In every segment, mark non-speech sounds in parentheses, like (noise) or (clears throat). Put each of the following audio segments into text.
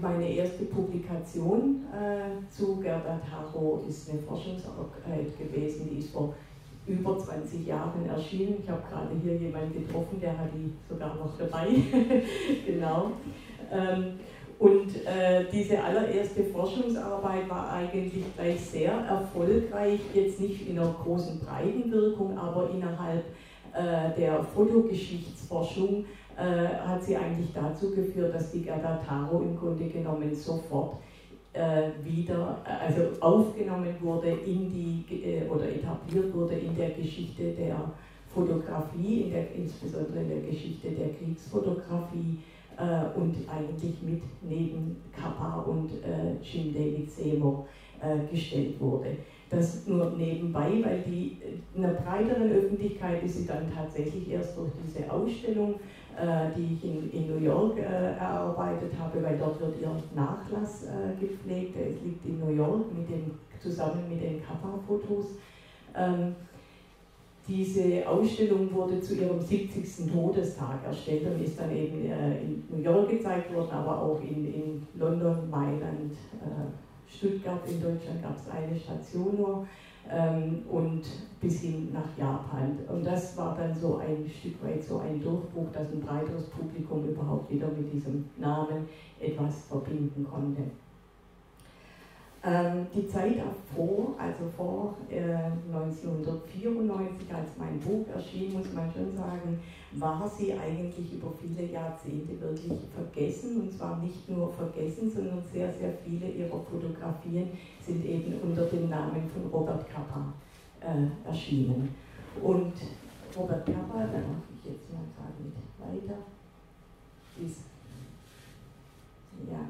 Meine erste Publikation äh, zu Gerda Taro ist eine Forschungsarbeit gewesen, die ist vor über 20 Jahren erschienen. Ich habe gerade hier jemanden getroffen, der hat die sogar noch dabei. (laughs) genau. Ähm, und äh, diese allererste Forschungsarbeit war eigentlich gleich sehr erfolgreich, jetzt nicht in einer großen Breitenwirkung, aber innerhalb äh, der Fotogeschichtsforschung äh, hat sie eigentlich dazu geführt, dass die Gerda Taro im Grunde genommen sofort äh, wieder, also aufgenommen wurde in die, äh, oder etabliert wurde in der Geschichte der Fotografie, in der, insbesondere in der Geschichte der Kriegsfotografie äh, und eigentlich mit neben Kappa und äh, Jim David Seymour äh, gestellt wurde. Das nur nebenbei, weil die, in einer breiteren Öffentlichkeit ist sie dann tatsächlich erst durch diese Ausstellung, äh, die ich in, in New York äh, erarbeitet habe, weil dort wird ihr Nachlass äh, gepflegt. Er liegt in New York mit dem, zusammen mit den Kappa-Fotos. Ähm, diese Ausstellung wurde zu ihrem 70. Todestag erstellt und ist dann eben äh, in New York gezeigt worden, aber auch in, in London, Mailand, äh, Stuttgart in Deutschland gab es eine Station nur ähm, und bis hin nach Japan. Und das war dann so ein Stück weit so ein Durchbruch, dass ein breiteres Publikum überhaupt wieder mit diesem Namen etwas verbinden konnte. Ähm, die Zeit davor, also vor äh, 1994, als mein Buch erschien, muss man schon sagen, war sie eigentlich über viele Jahrzehnte wirklich vergessen. Und zwar nicht nur vergessen, sondern sehr, sehr viele ihrer Fotografien sind eben unter dem Namen von Robert Kappa äh, erschienen. Und Robert Kappa, da mache ich jetzt mal gerade weiter, ist, ja,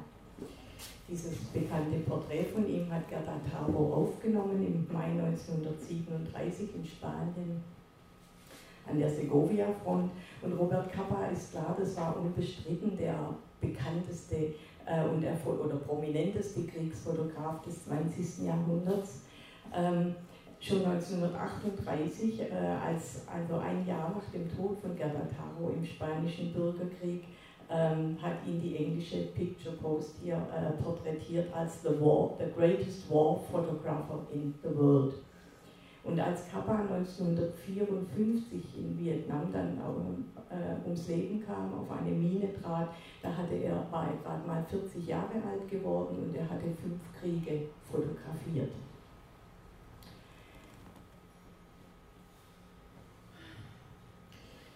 dieses bekannte Porträt von ihm hat Gerda Tabo aufgenommen im Mai 1937 in Spanien an der Segovia-Front. Und Robert Capa ist klar, das war unbestritten der bekannteste äh, und oder prominenteste Kriegsfotograf des 20. Jahrhunderts. Ähm, schon 1938, äh, als, also ein Jahr nach dem Tod von Gerda Taro im Spanischen Bürgerkrieg, ähm, hat ihn die englische Picture Post hier äh, porträtiert als the, war, the greatest war photographer in the world. Und als Kappa 1954 in Vietnam dann äh, ums Leben kam, auf eine Mine trat, da hatte er, er gerade mal 40 Jahre alt geworden und er hatte fünf Kriege fotografiert.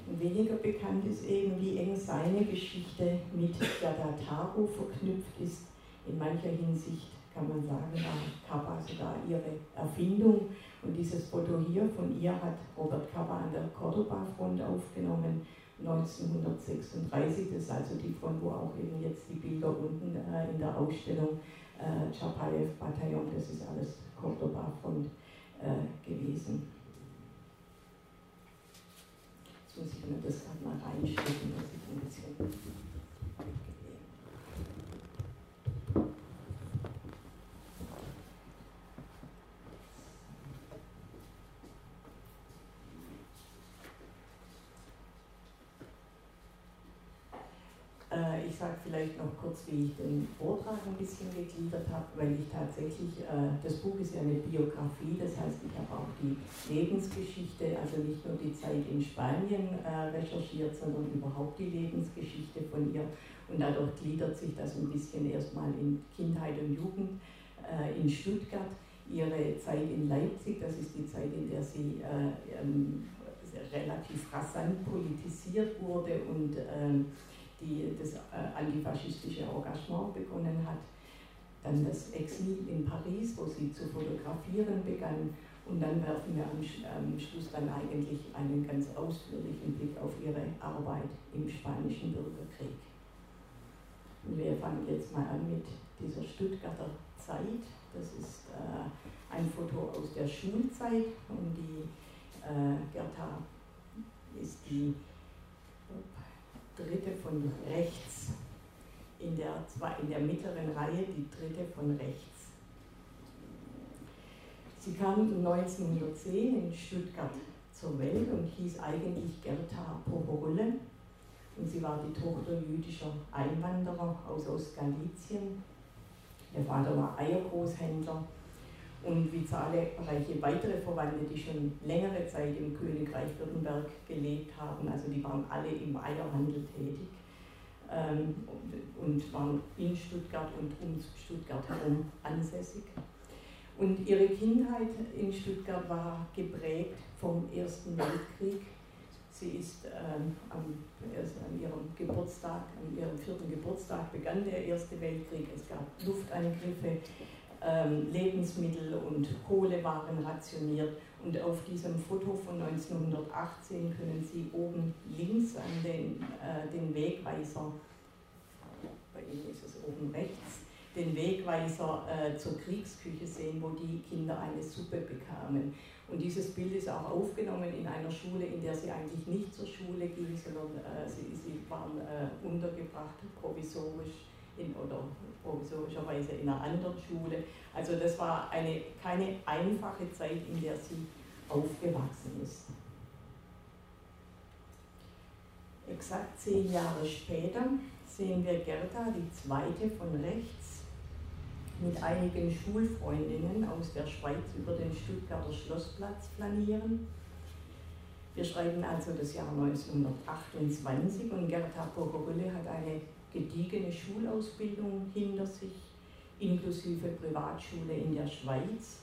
Weniger bekannt ist eben, wie eng seine Geschichte mit Gadataro verknüpft ist. In mancher Hinsicht kann man sagen, war Kappa sogar ihre Erfindung. Und dieses Foto hier von ihr hat Robert Kappa an der Cordoba-Front aufgenommen, 1936. Das ist also die Front, wo auch eben jetzt die Bilder unten äh, in der Ausstellung äh, Chapayev-Bataillon, das ist alles Cordoba-Front äh, gewesen. Jetzt muss ich mir das gerade mal reinstecken, dass ich ein bisschen ich sage vielleicht noch kurz, wie ich den Vortrag ein bisschen gegliedert habe, weil ich tatsächlich, äh, das Buch ist ja eine Biografie, das heißt, ich habe auch die Lebensgeschichte, also nicht nur die Zeit in Spanien äh, recherchiert, sondern überhaupt die Lebensgeschichte von ihr. Und dadurch gliedert sich das ein bisschen erstmal in Kindheit und Jugend äh, in Stuttgart, ihre Zeit in Leipzig, das ist die Zeit, in der sie äh, ähm, relativ rasant politisiert wurde und ähm, die das äh, antifaschistische Engagement begonnen hat. Dann das Exil in Paris, wo sie zu fotografieren begann. Und dann werfen wir am, Schluss dann eigentlich einen ganz ausführlichen Blick auf ihre Arbeit im Spanischen Bürgerkrieg. Und wir fangen jetzt mal an mit dieser Stuttgarter Zeit. Das ist äh, ein Foto aus der Schulzeit und die äh, Gerta ist die dritte von rechts, in der, in der mittleren Reihe die dritte von rechts. Sie kam 1910 in Stuttgart zur Welt und hieß eigentlich Gerta Pohorulle Und sie war die Tochter jüdischer Einwanderer aus Ostgalizien. Ihr Vater war Eiergroßhändler und wie zahlreiche weitere Verwandte, die schon längere Zeit im Königreich Württemberg gelebt haben. Also die waren alle im Eierhandel tätig ähm, und waren in Stuttgart und um Stuttgart herum ansässig. Und ihre Kindheit in Stuttgart war geprägt vom Ersten Weltkrieg. Sie ist ähm, am, an ihrem Geburtstag, an ihrem vierten Geburtstag begann der Erste Weltkrieg. Es gab Luftangriffe, Lebensmittel und Kohle waren rationiert. Und auf diesem Foto von 1918 können Sie oben links an den, äh, den Wegweiser, bei Ihnen ist es oben rechts, den Wegweiser äh, zur Kriegsküche sehen, wo die Kinder eine Suppe bekamen. Und dieses Bild ist auch aufgenommen in einer Schule, in der sie eigentlich nicht zur Schule ging, sondern äh, sie, sie waren äh, untergebracht provisorisch in, oder provisorischerweise in einer anderen Schule. Also das war eine, keine einfache Zeit, in der sie aufgewachsen ist. Exakt zehn Jahre später sehen wir Gerda, die zweite von rechts, mit einigen Schulfreundinnen aus der Schweiz über den Stuttgarter Schlossplatz flanieren. Wir schreiben also das Jahr 1928 und Gerda Pogorille hat eine gediegene Schulausbildung hinter sich, inklusive Privatschule in der Schweiz.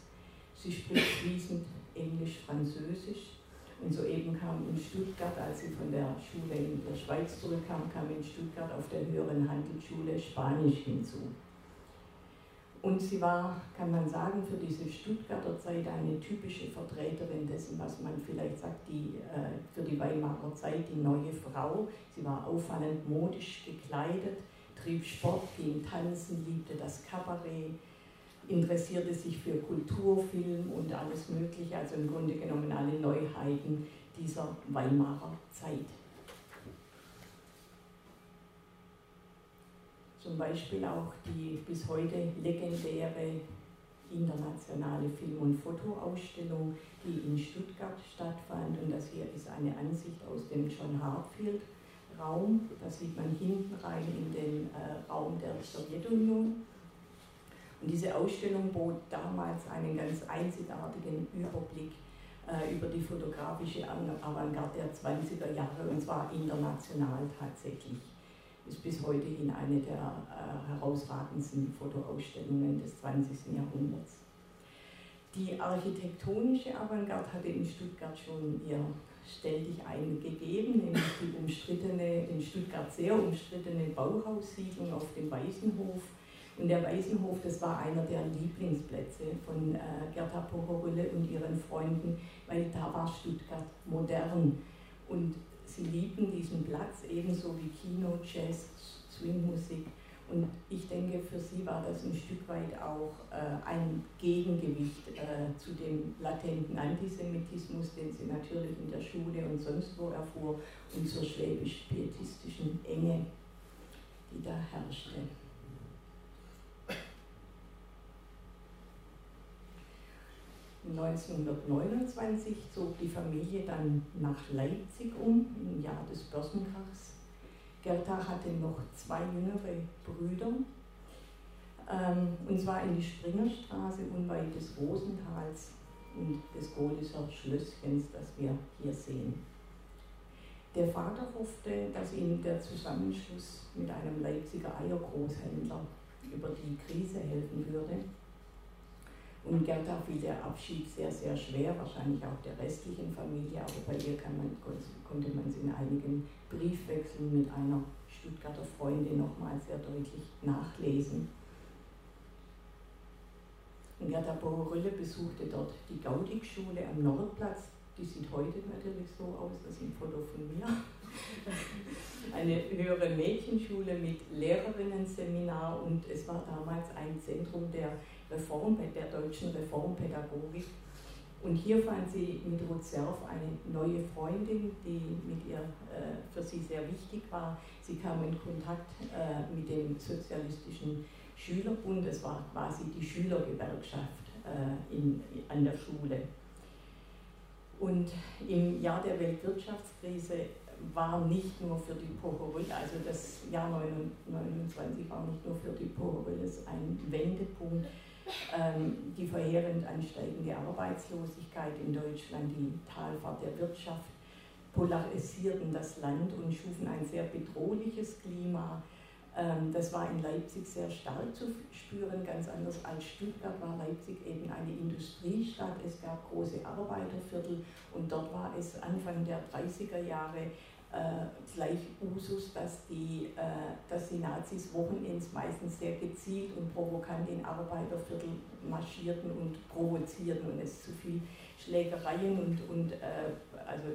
Sie spricht fließend Englisch, Französisch und soeben kam in Stuttgart, als sie von der Schule in der Schweiz zurückkam, kam in Stuttgart auf der höheren Handelsschule Spanisch hinzu. Und sie war, kann man sagen, für diese Stuttgarter Zeit eine typische Vertreterin dessen, was man vielleicht sagt, die, äh, für die Weimarer Zeit die neue Frau. Sie war auffallend modisch gekleidet, trieb Sport, ging tanzen, liebte das Kabarett, interessierte sich für Kulturfilm und alles Mögliche, also im Grunde genommen alle Neuheiten dieser Weimarer Zeit. Zum Beispiel auch die bis heute legendäre internationale Film- und Fotoausstellung, die in Stuttgart stattfand. Und das hier ist eine Ansicht aus dem John Hartfield Raum. Da sieht man hinten rein in den äh, Raum der Sowjetunion. Und diese Ausstellung bot damals einen ganz einzigartigen Überblick äh, über die fotografische Avantgarde der 20er Jahre und zwar international tatsächlich ist bis heute in eine der äh, herausragendsten Fotoausstellungen des 20. Jahrhunderts. Die architektonische Avantgarde hatte in Stuttgart schon ihr ständig eingegeben, nämlich die umstrittene, in Stuttgart sehr umstrittene Bauhaussiedlung auf dem Waisenhof. Und der Waisenhof, das war einer der Lieblingsplätze von äh, Gerda Pochorille und ihren Freunden, weil da war Stuttgart modern. Und sie liebten diesen Platz ebenso wie Kino, Jazz, Swingmusik. Und ich denke, für sie war das ein Stück weit auch äh, ein Gegengewicht äh, zu dem latenten Antisemitismus, den sie natürlich in der Schule und sonst wo erfuhr, und zur schwäbisch-pietistischen Enge, die da herrschte. 1929 zog die Familie dann nach Leipzig um, im Jahr des Börsenkrachs. Gerda hatte noch zwei jüngere Brüder, ähm, und zwar in die Springerstraße unweit des Rosentals und des Godesser Schlösschens, das wir hier sehen. Der Vater hoffte, dass ihm der Zusammenschluss mit einem Leipziger Eiergroßhändler über die Krise helfen würde. Und Gerda fiel der Abschied sehr, sehr schwer, wahrscheinlich auch der restlichen Familie, aber bei ihr man, konnte man es in einigen Briefwechseln mit einer Stuttgarter Freundin nochmal sehr deutlich nachlesen. Und Gerda Bohorülle besuchte dort die Gaudig-Schule am Nordplatz. Die sieht heute natürlich so aus, das ist ein Foto von mir. (laughs) Eine höhere Mädchenschule mit Lehrerinnen-Seminar und es war damals ein Zentrum der Reform, der deutschen Reformpädagogik. Und hier fand sie mit Ruth Serf eine neue Freundin, die mit ihr äh, für sie sehr wichtig war. Sie kam in Kontakt äh, mit dem Sozialistischen Schülerbund, es war quasi die Schülergewerkschaft äh, in, an der Schule. Und im Jahr der Weltwirtschaftskrise war nicht nur für die Pohorylle, also das Jahr 1929 war nicht nur für die Pohorylle ein Wendepunkt. Ähm, die verheerend ansteigende Arbeitslosigkeit in Deutschland, die Talfahrt der Wirtschaft polarisierten das Land und schufen ein sehr bedrohliches Klima. Ähm, das war in Leipzig sehr stark zu spüren, ganz anders als Stuttgart war Leipzig eben eine Industriestadt. Es gab große Arbeiterviertel und dort war es Anfang der 30er Jahre äh, gleich Usus, dass die, äh, dass die Nazis Wochenends meistens sehr gezielt und provokant in Arbeiterviertel marschierten und provozierten und es zu viel Schlägereien und, und äh, also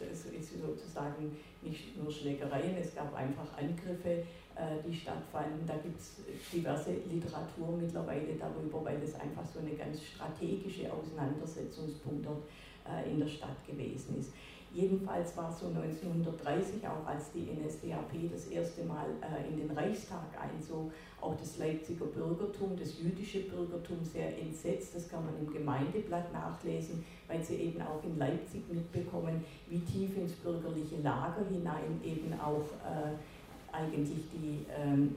es ist sozusagen nicht nur Schlägereien, es gab einfach Angriffe, äh, die stattfanden. Da gibt es diverse Literatur mittlerweile darüber, weil es einfach so eine ganz strategische Auseinandersetzungspunkt dort äh, in der Stadt gewesen ist. Jedenfalls war es so 1930, auch als die NSDAP das erste Mal äh, in den Reichstag einzog, auch das Leipziger Bürgertum, das jüdische Bürgertum sehr entsetzt. Das kann man im Gemeindeblatt nachlesen, weil sie eben auch in Leipzig mitbekommen, wie tief ins bürgerliche Lager hinein eben auch äh, eigentlich die, ähm,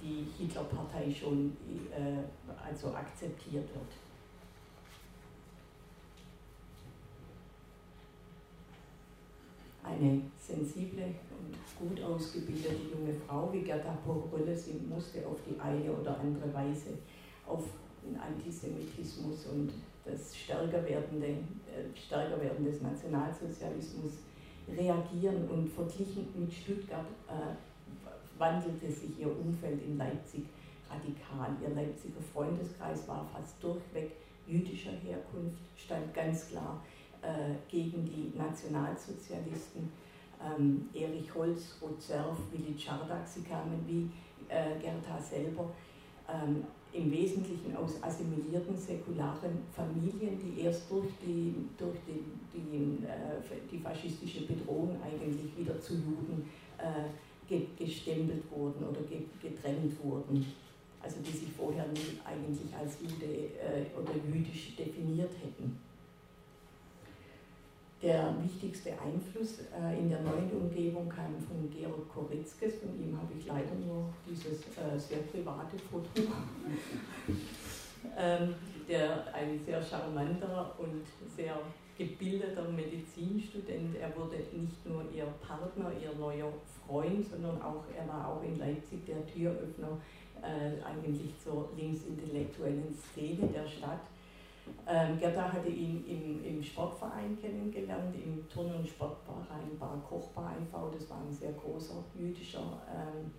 die Hitlerpartei schon äh, also akzeptiert wird. Eine sensible und gut ausgebildete junge Frau wie Gerda Porrölle, sie musste auf die eine oder andere Weise auf den Antisemitismus und das stärker werdende, äh, stärker werden Nationalsozialismus reagieren und verglichen mit Stuttgart äh, wandelte sich ihr Umfeld in Leipzig radikal. Ihr Leipziger Freundeskreis war fast durchweg jüdischer Herkunft, stand ganz klar gegen die Nationalsozialisten. Ähm, Erich Holz, Rozerf, Willi Czardak, sie kamen wie äh, Gerda selber ähm, im Wesentlichen aus assimilierten säkularen Familien, die erst durch die, durch die, die, äh, die faschistische Bedrohung eigentlich wieder zu Juden äh, ge gestempelt wurden oder ge gedrängt wurden. Also die sich vorher nie eigentlich als Jude äh, oder jüdisch definiert hätten der wichtigste Einfluss äh, in der neuen Umgebung kam von Georg Koritzkes. Von ihm habe ich leider nur dieses äh, sehr private Foto. (laughs) ähm, der ein sehr charmanter und sehr gebildeter Medizinstudent. Er wurde nicht nur ihr Partner, ihr neuer Freund, sondern auch er war auch in Leipzig der Türöffner äh, eigentlich zur linksintellektuellen Szene der Stadt. Ähm, Gerda hatte ihn im, im Sportverein kennengelernt, im Turn- und Sportverein Bar Kochbar e.V. Das war ein sehr großer jüdischer ähm,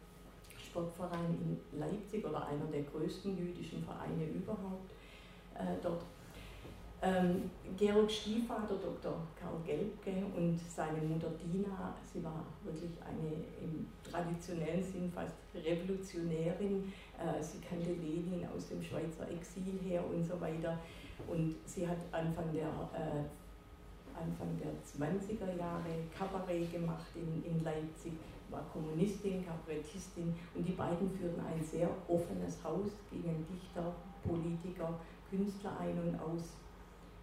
Sportverein in Leipzig oder einer der größten jüdischen Vereine überhaupt äh, dort. Ähm, Georg Stiefvater, Dr. Karl Gelbke und seine Mutter Dina, sie war wirklich eine im traditionellen Sinn fast Revolutionärin. Äh, sie kannte Lenin aus dem Schweizer Exil her und so weiter. Und sie hat Anfang der, äh, Anfang der 20er Jahre Kabarett gemacht in, in Leipzig, war Kommunistin, Kabarettistin und die beiden führten ein sehr offenes Haus, gingen Dichter, Politiker, Künstler ein und aus.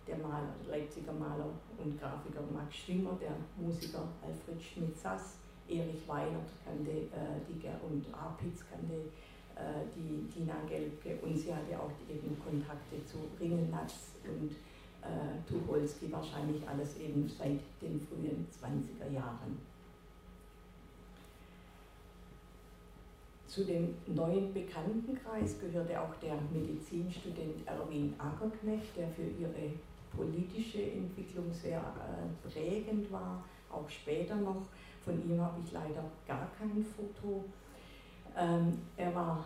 Der Maler, Leipziger Maler und Grafiker Max Schwimmer, der Musiker Alfred Schmidt-Sass, Erich Weinert kannte äh, die und Apitz kannte die Dina Gelbke und sie hatte auch eben Kontakte zu Ringelnatz und äh, Tucholsky, wahrscheinlich alles eben seit den frühen 20er Jahren. Zu dem neuen Bekanntenkreis gehörte auch der Medizinstudent Erwin Ackerknecht, der für ihre politische Entwicklung sehr äh, prägend war, auch später noch. Von ihm habe ich leider gar kein Foto. Ähm, er war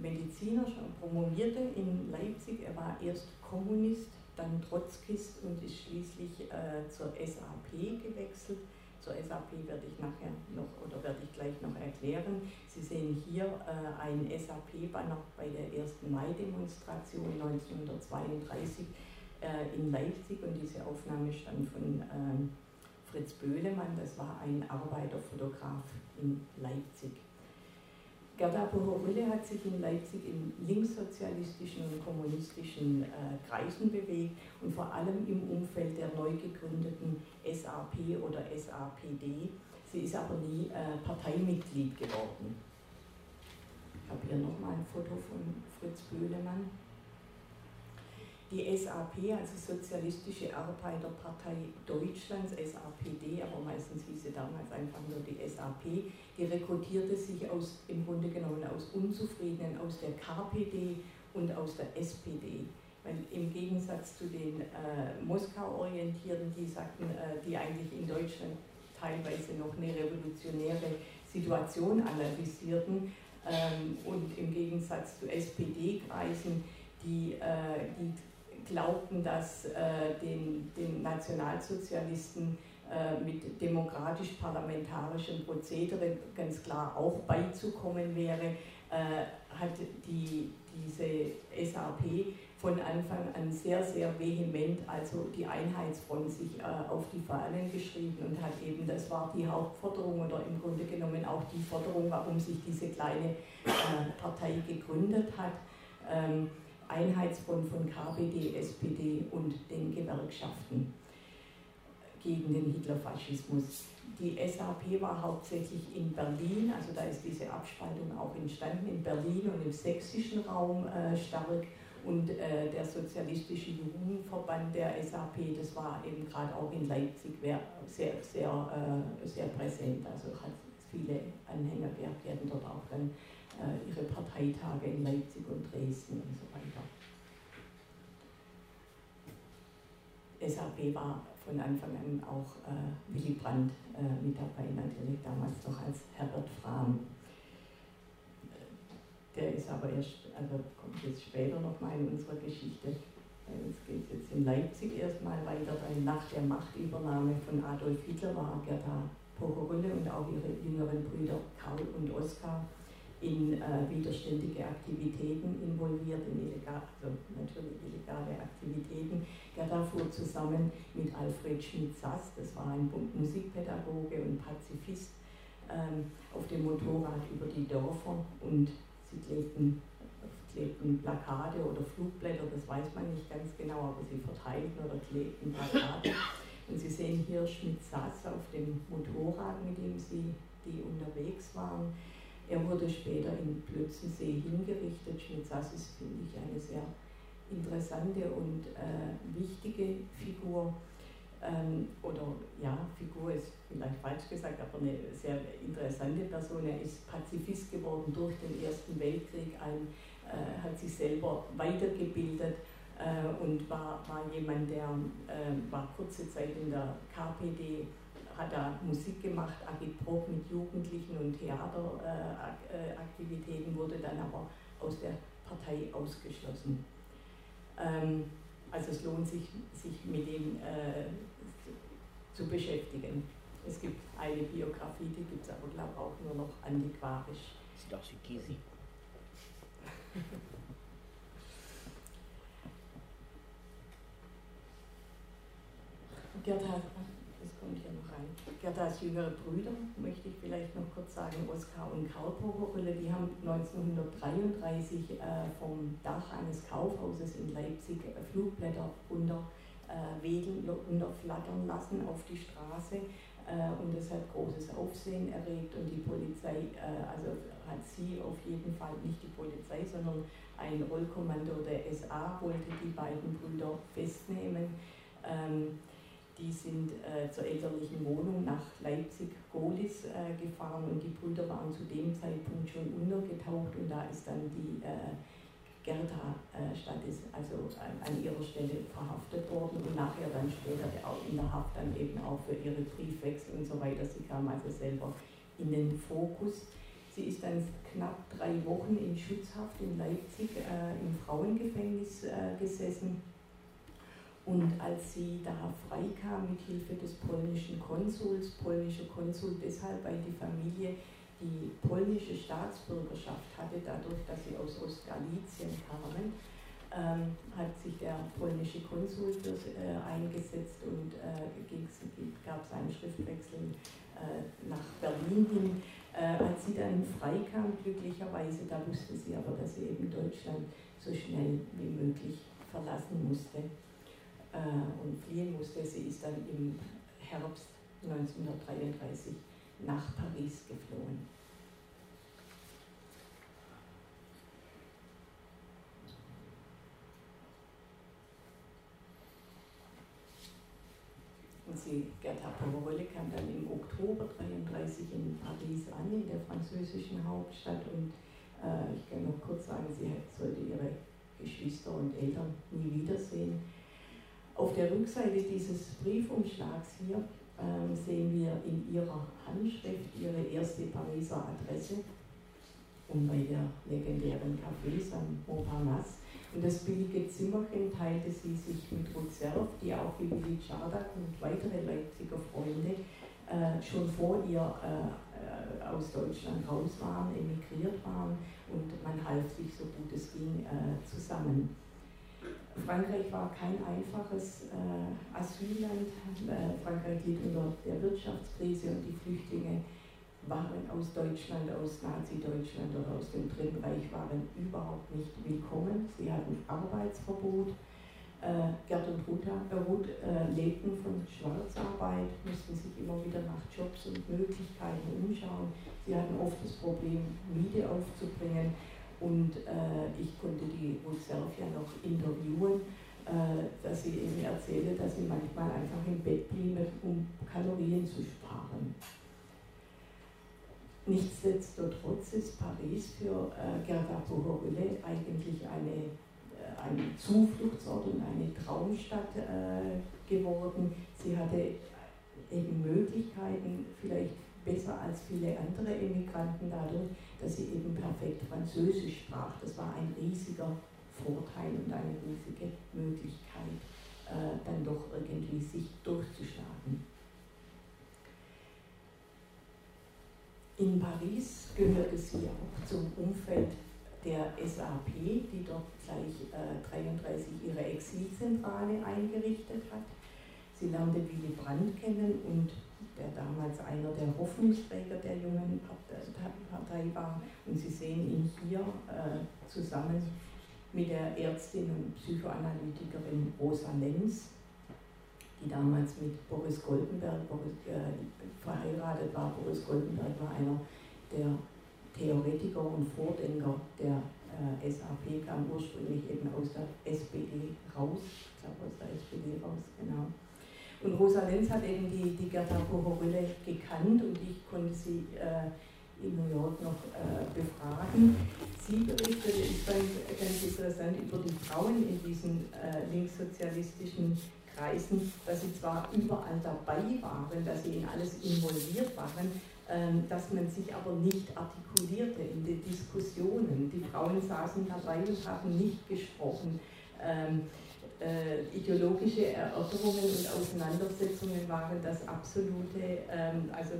Mediziner, schon promovierte in Leipzig. Er war erst Kommunist, dann Trotzkist und ist schließlich äh, zur SAP gewechselt. Zur SAP werde ich nachher noch oder werde ich gleich noch erklären. Sie sehen hier äh, ein SAP-Banner bei der ersten Mai-Demonstration 1932 äh, in Leipzig und diese Aufnahme stammt von äh, Fritz Böhlemann, das war ein Arbeiterfotograf in Leipzig. Gerda Pohorulle hat sich in Leipzig in linkssozialistischen und kommunistischen äh, Kreisen bewegt und vor allem im Umfeld der neu gegründeten SAP oder SAPD. Sie ist aber nie äh, Parteimitglied geworden. Ich habe hier nochmal ein Foto von Fritz Böhlemann. Die SAP, also Sozialistische Arbeiterpartei Deutschlands, SAPD, aber meistens hieß sie damals einfach nur die SAP, die rekrutierte sich aus, im Grunde genommen aus Unzufriedenen aus der KPD und aus der SPD. Weil im Gegensatz zu den äh, Moskau-Orientierten, die sagten, äh, die eigentlich in Deutschland teilweise noch eine revolutionäre Situation analysierten, ähm, und im Gegensatz zu SPD-Kreisen, die, äh, die glaubten, dass äh, den, den Nationalsozialisten äh, mit demokratisch-parlamentarischem Prozedere ganz klar auch beizukommen wäre, äh, hat die, diese SAP von Anfang an sehr, sehr vehement also die Einheitsfront sich äh, auf die Fahnen geschrieben und hat eben, das war die Hauptforderung oder im Grunde genommen auch die Forderung, warum sich diese kleine äh, Partei gegründet hat. Ähm, Einheitsfront von KPD, SPD und den Gewerkschaften gegen den Hitlerfaschismus. Die SAP war hauptsächlich in Berlin, also da ist diese Abspaltung auch entstanden, in Berlin und im sächsischen Raum äh, stark. Und äh, der Sozialistische Jugendverband der SAP, das war eben gerade auch in Leipzig sehr, sehr, äh, sehr präsent. Also hat viele Anhänger gehabt, die hatten dort auch dann ihre Parteitage in Leipzig und Dresden und so weiter. SAP war von Anfang an auch äh, Willy Brandt äh, mit dabei, natürlich damals noch als Herbert Frahm. Der ist aber erst, also kommt jetzt später nochmal in unserer Geschichte. Es geht jetzt in Leipzig erstmal weiter, weil nach der Machtübernahme von Adolf Hitler war Gerda Pochorulle und auch ihre jüngeren Brüder Karl und Oskar in äh, widerständige Aktivitäten involviert, in illegal, also natürlich illegale Aktivitäten. Gerda fuhr zusammen mit Alfred Schmidt-Sass, das war ein Musikpädagoge und Pazifist, ähm, auf dem Motorrad über die Dörfer und sie klebten, klebten Plakate oder Flugblätter, das weiß man nicht ganz genau, aber sie verteilten oder klebten Plakate. Und Sie sehen hier Schmidt-Sass auf dem Motorrad, mit dem sie die unterwegs waren. Er wurde später in Plötzensee hingerichtet. Schmidt-Sass ist, finde ich, eine sehr interessante und äh, wichtige Figur. Ähm, oder ja, Figur ist vielleicht falsch gesagt, aber eine sehr interessante Person. Er ist Pazifist geworden durch den Ersten Weltkrieg, ein, äh, hat sich selber weitergebildet äh, und war, war jemand, der äh, war kurze Zeit in der KPD hat da Musik gemacht, Agitprop mit Jugendlichen und Theateraktivitäten, wurde dann aber aus der Partei ausgeschlossen. Ähm, also es lohnt sich, sich mit dem äh, zu beschäftigen. Es gibt eine Biografie, die gibt es aber, glaube ich, auch nur noch antiquarisch. Sieht aus wie Gysi. Gerda kommt hier noch rein. Gerdas jüngere Brüder, möchte ich vielleicht noch kurz sagen, Oskar und Karl Pogorile, die haben 1933 äh, vom Dach eines Kaufhauses in Leipzig äh, Flugblätter unter äh, wedeln, unterflattern lassen auf die Straße äh, und das hat großes Aufsehen erregt und die Polizei, also hat sie auf jeden Fall nicht die Polizei, sondern ein Rollkommando der SA wollte die beiden Brüder festnehmen. Ähm, die sind äh, zur elterlichen Wohnung nach Leipzig-Golis äh, gefahren und die Brüder waren zu dem Zeitpunkt schon untergetaucht und da ist dann die äh, Gerda äh, statt ist also an, ihrer Stelle verhaftet worden und nachher dann später auch in der Haft dann eben auch für ihre Briefwechsel und so weiter. Sie kam also selber in den Fokus. Sie ist dann knapp drei Wochen in Schutzhaft in Leipzig äh, im Frauengefängnis äh, gesessen und als sie da freikam mit Hilfe des polnischen Konsuls, polnischer Konsul deshalb, weil die Familie die polnische Staatsbürgerschaft hatte, dadurch, dass sie aus Ostgalizien kamen, ähm, hat sich der polnische Konsul für, äh, eingesetzt und äh, gab es einen Schriftwechsel nach Berlin hin. als sie dann freikam, glücklicherweise, da wusste sie aber, dass sie eben Deutschland so schnell wie möglich verlassen musste und fliehen musste. Sie ist dann im Herbst 1933 nach Paris geflohen. Und sie, Gerda Pomerölle kam dann im Oktober 1933 in Paris an, in der französischen Hauptstadt. Und äh, ich kann noch kurz sagen, sie sollte ihre Geschwister und Eltern nie wiedersehen. Auf der Rückseite dieses Briefumschlags hier ähm, sehen wir in ihrer Handschrift ihre erste Pariser Adresse und bei der legendären Cafés am Montparnasse. Und das billige Zimmerchen teilte sie sich mit Ruth Serf, die auch wie Willi Czardak und weitere Leipziger Freunde äh, schon vor ihr äh, aus Deutschland raus waren, emigriert waren und man half sich so gut es ging äh, zusammen. Frankreich war kein einfaches äh, Asylland. Äh, Frankreich litt unter der Wirtschaftskrise und die Flüchtlinge waren aus Deutschland, aus Nazi-Deutschland oder aus dem Dritten Reich waren überhaupt nicht willkommen. Sie hatten Arbeitsverbot. Äh, Gerd und Ruta, äh, Ruth äh, lebten von Schwarzarbeit, mussten sich immer wieder nach Jobs und Möglichkeiten umschauen. Sie hatten oft das Problem, Miete aufzubringen. Und äh, ich konnte die Ruth Self ja noch interviewen, äh, dass sie eben erzählte, dass sie manchmal einfach im Bett blieb, um Kalorien zu sparen. Nichtsdestotrotz ist Paris für äh, Gerda Bohorille eigentlich eine, äh, ein Zufluchtsort und eine Traumstadt äh, geworden. Sie hatte eben Möglichkeiten, vielleicht besser als viele andere Emigranten dadurch, dass sie eben perfekt Französisch sprach. Das war ein riesiger Vorteil und eine riesige Möglichkeit, äh, dann doch irgendwie sich durchzuschlagen. In Paris gehörte sie auch zum Umfeld der SAP, die dort gleich äh, ihre Exilzentrale eingerichtet hat. Sie lernte Willy Brandt kennen und der damals einer der Hoffnungsträger der jungen Partei war. Und Sie sehen ihn hier äh, zusammen mit der Ärztin und Psychoanalytikerin Rosa Lenz, die damals mit Boris Goldenberg Boris, äh, verheiratet war. Boris Goldenberg war einer der Theoretiker und Vordenker der äh, SAP, kam ursprünglich eben aus der SPD raus, ich glaube aus der SPD raus, genau. Und Rosa Lenz hat eben die, die Gerda Bohorille gekannt und ich konnte sie äh, in New York noch äh, befragen. Sie berichtete, ich fand ganz interessant, über die Frauen in diesen äh, linkssozialistischen Kreisen, dass sie zwar überall dabei waren, dass sie in alles involviert waren, ähm, dass man sich aber nicht artikulierte in den Diskussionen. Die Frauen saßen dabei und haben nicht gesprochen. Ähm, äh, ideologische Erörterungen und Auseinandersetzungen waren das absolute, ähm, also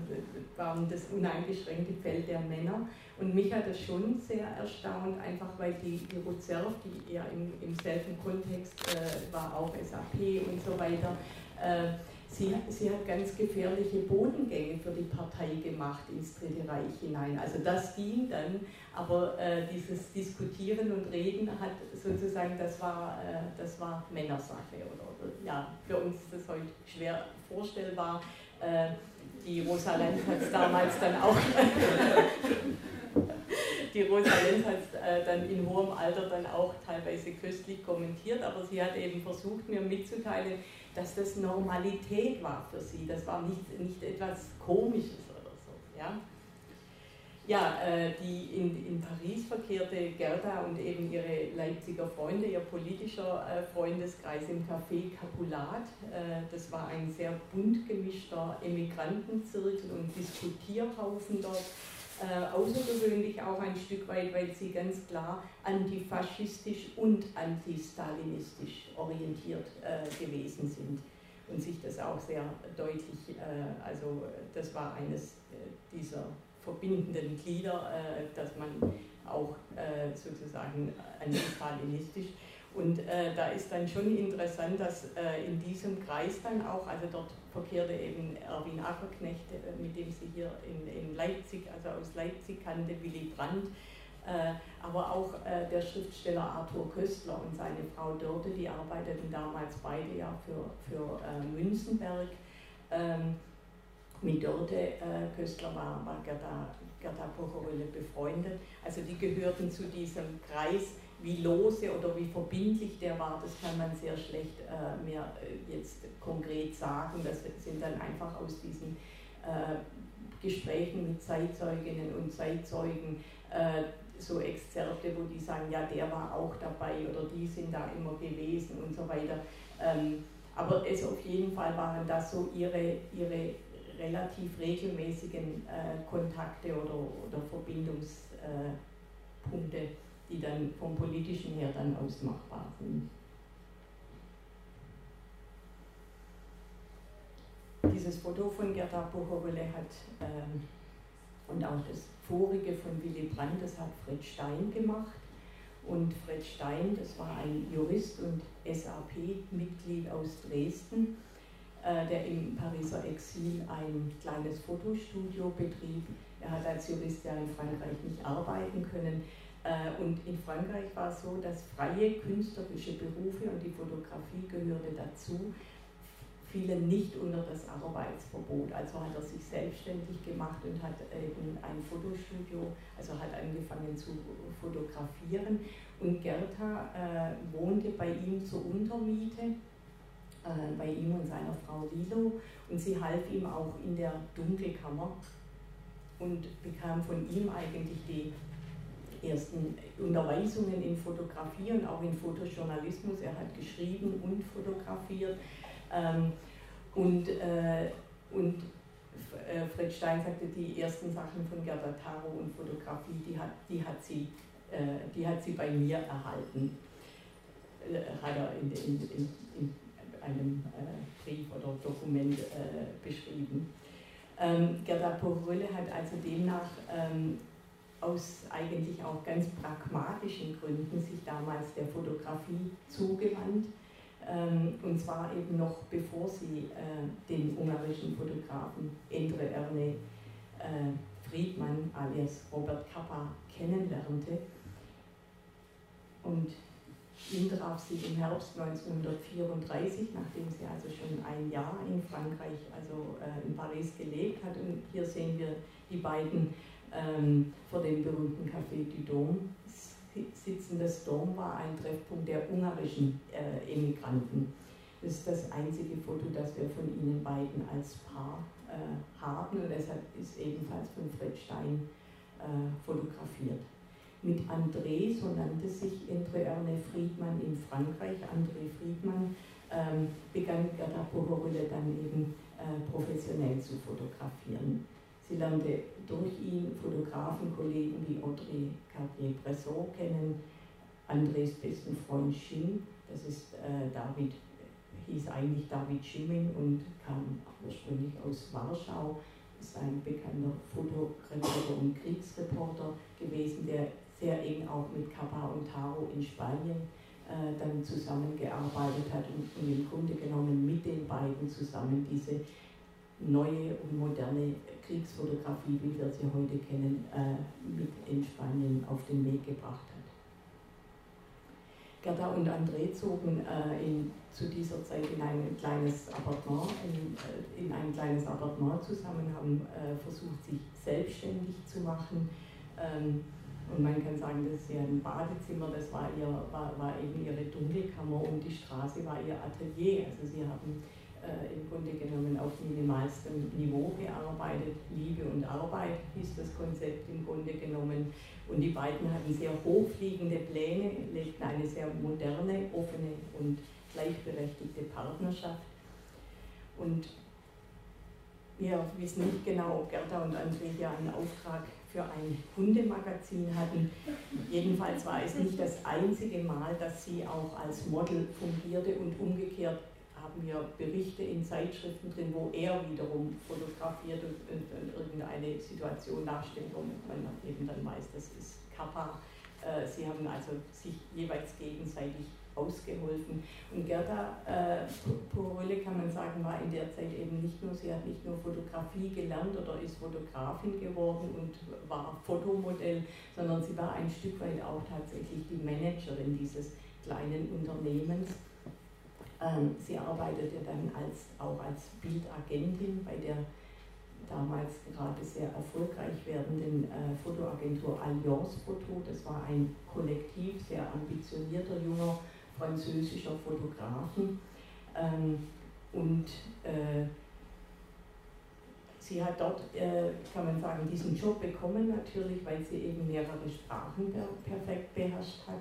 waren das uneingeschränkte Feld der Männer. Und mich hat das schon sehr erstaunt, einfach weil die, die Ruzerf, die ja im, im selben Kontext äh, war, auch SAP und so weiter, äh, Sie, sie, hat ganz gefährliche Bodengänge für die Partei gemacht ins Dritte Reich hinein. Also das ging dann, aber äh, dieses Diskutieren und Reden hat sozusagen, das war, äh, das war Männersache. Oder, oder, ja, für uns ist das heute schwer vorstellbar. Äh, die Rosa Lenz hat es damals dann auch. (laughs) die Rosa Lenz hat es äh, dann in hohem Alter dann auch teilweise köstlich kommentiert, aber sie hat eben versucht, mir mitzuteilen, dass das Normalität war für sie. Das war nicht, nicht etwas Komisches oder so. Ja, ja äh, die in, in Paris verkehrte Gerda und eben ihre Leipziger Freunde, ihr politischer äh, Freundeskreis im Café Capulat. Äh, das war ein sehr bunt gemischter Emigrantenzirkel und Diskutierhaufen dort äh, außergewöhnlich auch ein Stück weit, weil sie ganz klar antifaschistisch und antistalinistisch orientiert äh, gewesen sind und sich das auch sehr deutlich, äh, also das war eines äh, dieser verbindenden Glieder, äh, dass man auch äh, sozusagen antistalinistisch Und äh, da ist dann schon interessant, dass äh, in diesem Kreis dann auch, also dort verkehrte eben Erwin Ackerknecht, äh, mit dem sie hier in, in, Leipzig, also aus Leipzig kannte, Willy Brandt, äh, aber auch äh, der Schriftsteller Arthur Köstler und seine Frau Dörte, die arbeiteten damals beide ja für, für äh, Münzenberg. Ähm, mit Dörte äh, Köstler war, war Gerda, Gerda Pocherölle befreundet. Also die gehörten zu diesem Kreis. Wie lose oder wie verbindlich der war, das kann man sehr schlecht äh, mehr äh, jetzt konkret sagen. Das sind dann einfach aus diesen äh, Gesprächen mit Zeitzeuginnen und Zeitzeugen äh, so Exzerpte, wo die sagen, ja, der war auch dabei oder die sind da immer gewesen und so weiter. Ähm, aber es auf jeden Fall waren das so ihre, ihre relativ regelmäßigen äh, Kontakte oder, oder Verbindungspunkte, die dann vom politischen her dann ausmachbar sind. Dieses Foto von Gerda Pochowele hat ähm, und auch das vorige von Willy Brandt, das hat Fred Stein gemacht. Und Fred Stein, das war ein Jurist und SAP-Mitglied aus Dresden äh, der im Pariser Exil ein kleines Fotostudio betrieb. Er hat als Jurist ja in Frankreich nicht arbeiten können. Äh, und in Frankreich war es so, dass freie künstlerische Berufe und die Fotografie gehörte dazu, fielen nicht unter das Arbeitsverbot. Also hat er sich selbstständig gemacht und hat eben ein Fotostudio, also hat angefangen zu fotografieren. Und Gerta äh, wohnte bei ihm zur Untermiete äh, bei ihm und seiner Frau Lilo und sie half ihm auch in der Dunkelkammer und bekam von ihm eigentlich die ersten Unterweisungen in Fotografie und auch in Fotojournalismus. Er hat geschrieben und fotografiert. Ähm, und, äh, und äh, Fred Stein sagte, die ersten Sachen von Gerda Taro und Fotografie, die hat, die hat, sie, die hat sie bei mir erhalten. Hat er in, in, in, in einem äh, Brief oder Dokument äh, beschrieben. Ähm, Gerda Porölle hat also demnach ähm, aus eigentlich auch ganz pragmatischen Gründen sich damals der Fotografie zugewandt. Ähm, und zwar eben noch bevor sie äh, den ungarischen Fotografen Endre Erne äh, Friedmann alias Robert Kappa kennenlernte. Und Ihn traf sie im Herbst 1934, nachdem sie also schon ein Jahr in Frankreich, also äh, in Paris gelebt hat. Und hier sehen wir die beiden ähm, vor dem berühmten Café du Dom sitzen. Das Dom war ein Treffpunkt der ungarischen äh, Emigranten. Das ist das einzige Foto, das wir von ihnen beiden als Paar äh, haben und deshalb ist ebenfalls von Fred Stein äh, fotografiert mit André, so nannte sich Andre Erne Friedmann in Frankreich, André Friedmann, ähm, begann Gerda Pohorile dann eben äh, professionell zu fotografieren. Sie lernte durch ihn Fotografenkollegen wie Audrey Cartier-Bresson kennen, Andres besten Freund Schim, das ist äh, David, hieß eigentlich David Schimin und kam ursprünglich aus Warschau, ist ein bekannter Fotoreporter und Kriegsreporter gewesen, der sehr eng auch mit Kappa und Taro in Spanien äh, dann zusammengearbeitet hat und, und, im Grunde genommen mit den beiden zusammen diese neue und moderne Kriegsfotografie, wie wir sie heute kennen, äh, mit in Spanien auf den Weg gebracht hat. Gerda und André zogen äh, in, zu dieser Zeit in ein kleines Appartement, in, äh, in ein kleines Appartement zusammen, haben versucht, sich selbstständig zu machen. Ähm, und man kann sagen, das ist ja ein Badezimmer, das war, ihr, war, war eben ihre Dunkelkammer und die Straße war ihr Atelier. Also sie haben äh, im Grunde genommen auf minimalstem Niveau gearbeitet. Liebe und Arbeit hieß das Konzept im Grunde genommen. Und die beiden hatten sehr hochfliegende Pläne, legten eine sehr moderne, offene und gleichberechtigte Partnerschaft. Und wir wissen nicht genau, ob Gerda und André hier einen Auftrag für ein Hundemagazin hatten. Jedenfalls war es nicht das einzige Mal, dass sie auch als Model fungierte und umgekehrt haben wir Berichte in Zeitschriften drin, wo er wiederum fotografiert und, und, und irgendeine Situation darstellt, wo man eben dann weiß, das ist Kappa äh, sie haben also sich jeweils gegenseitig ausgeholfen. Und Gerda äh, Porölle, kann man sagen, war in der Zeit eben nicht nur, sie hat nicht nur Fotografie gelernt oder ist Fotografin geworden und war Fotomodell, sondern sie war ein Stück weit auch tatsächlich die Managerin dieses kleinen Unternehmens. Ähm, sie arbeitete dann als, auch als Bildagentin bei der damals gerade sehr erfolgreich werdenden äh, Fotoagentur Alliance Foto. Das war ein Kollektiv, sehr ambitionierter junger französischer Fotografen. Ähm, und äh, sie hat dort, äh, kann man sagen, diesen Job bekommen natürlich, weil sie eben mehrere Sprachen perfekt beherrscht hat.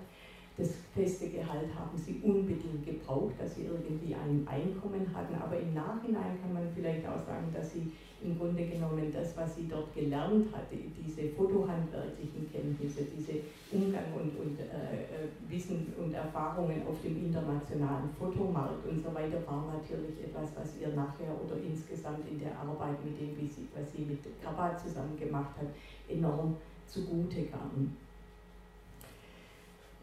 Das feste Gehalt haben sie unbedingt gebraucht, dass sie irgendwie ein Einkommen hatten. Aber im Nachhinein kann man vielleicht auch sagen, dass sie im Grunde genommen das, was sie dort gelernt hatte, diese fotohandwerklichen Kenntnisse, diese Umgang und, und äh, äh, Wissen und Erfahrungen auf dem internationalen Fotomarkt und so weiter, war natürlich etwas, was ihr nachher oder insgesamt in der Arbeit mit dem, was sie mit Kappa zusammen gemacht hat, enorm zugute kam.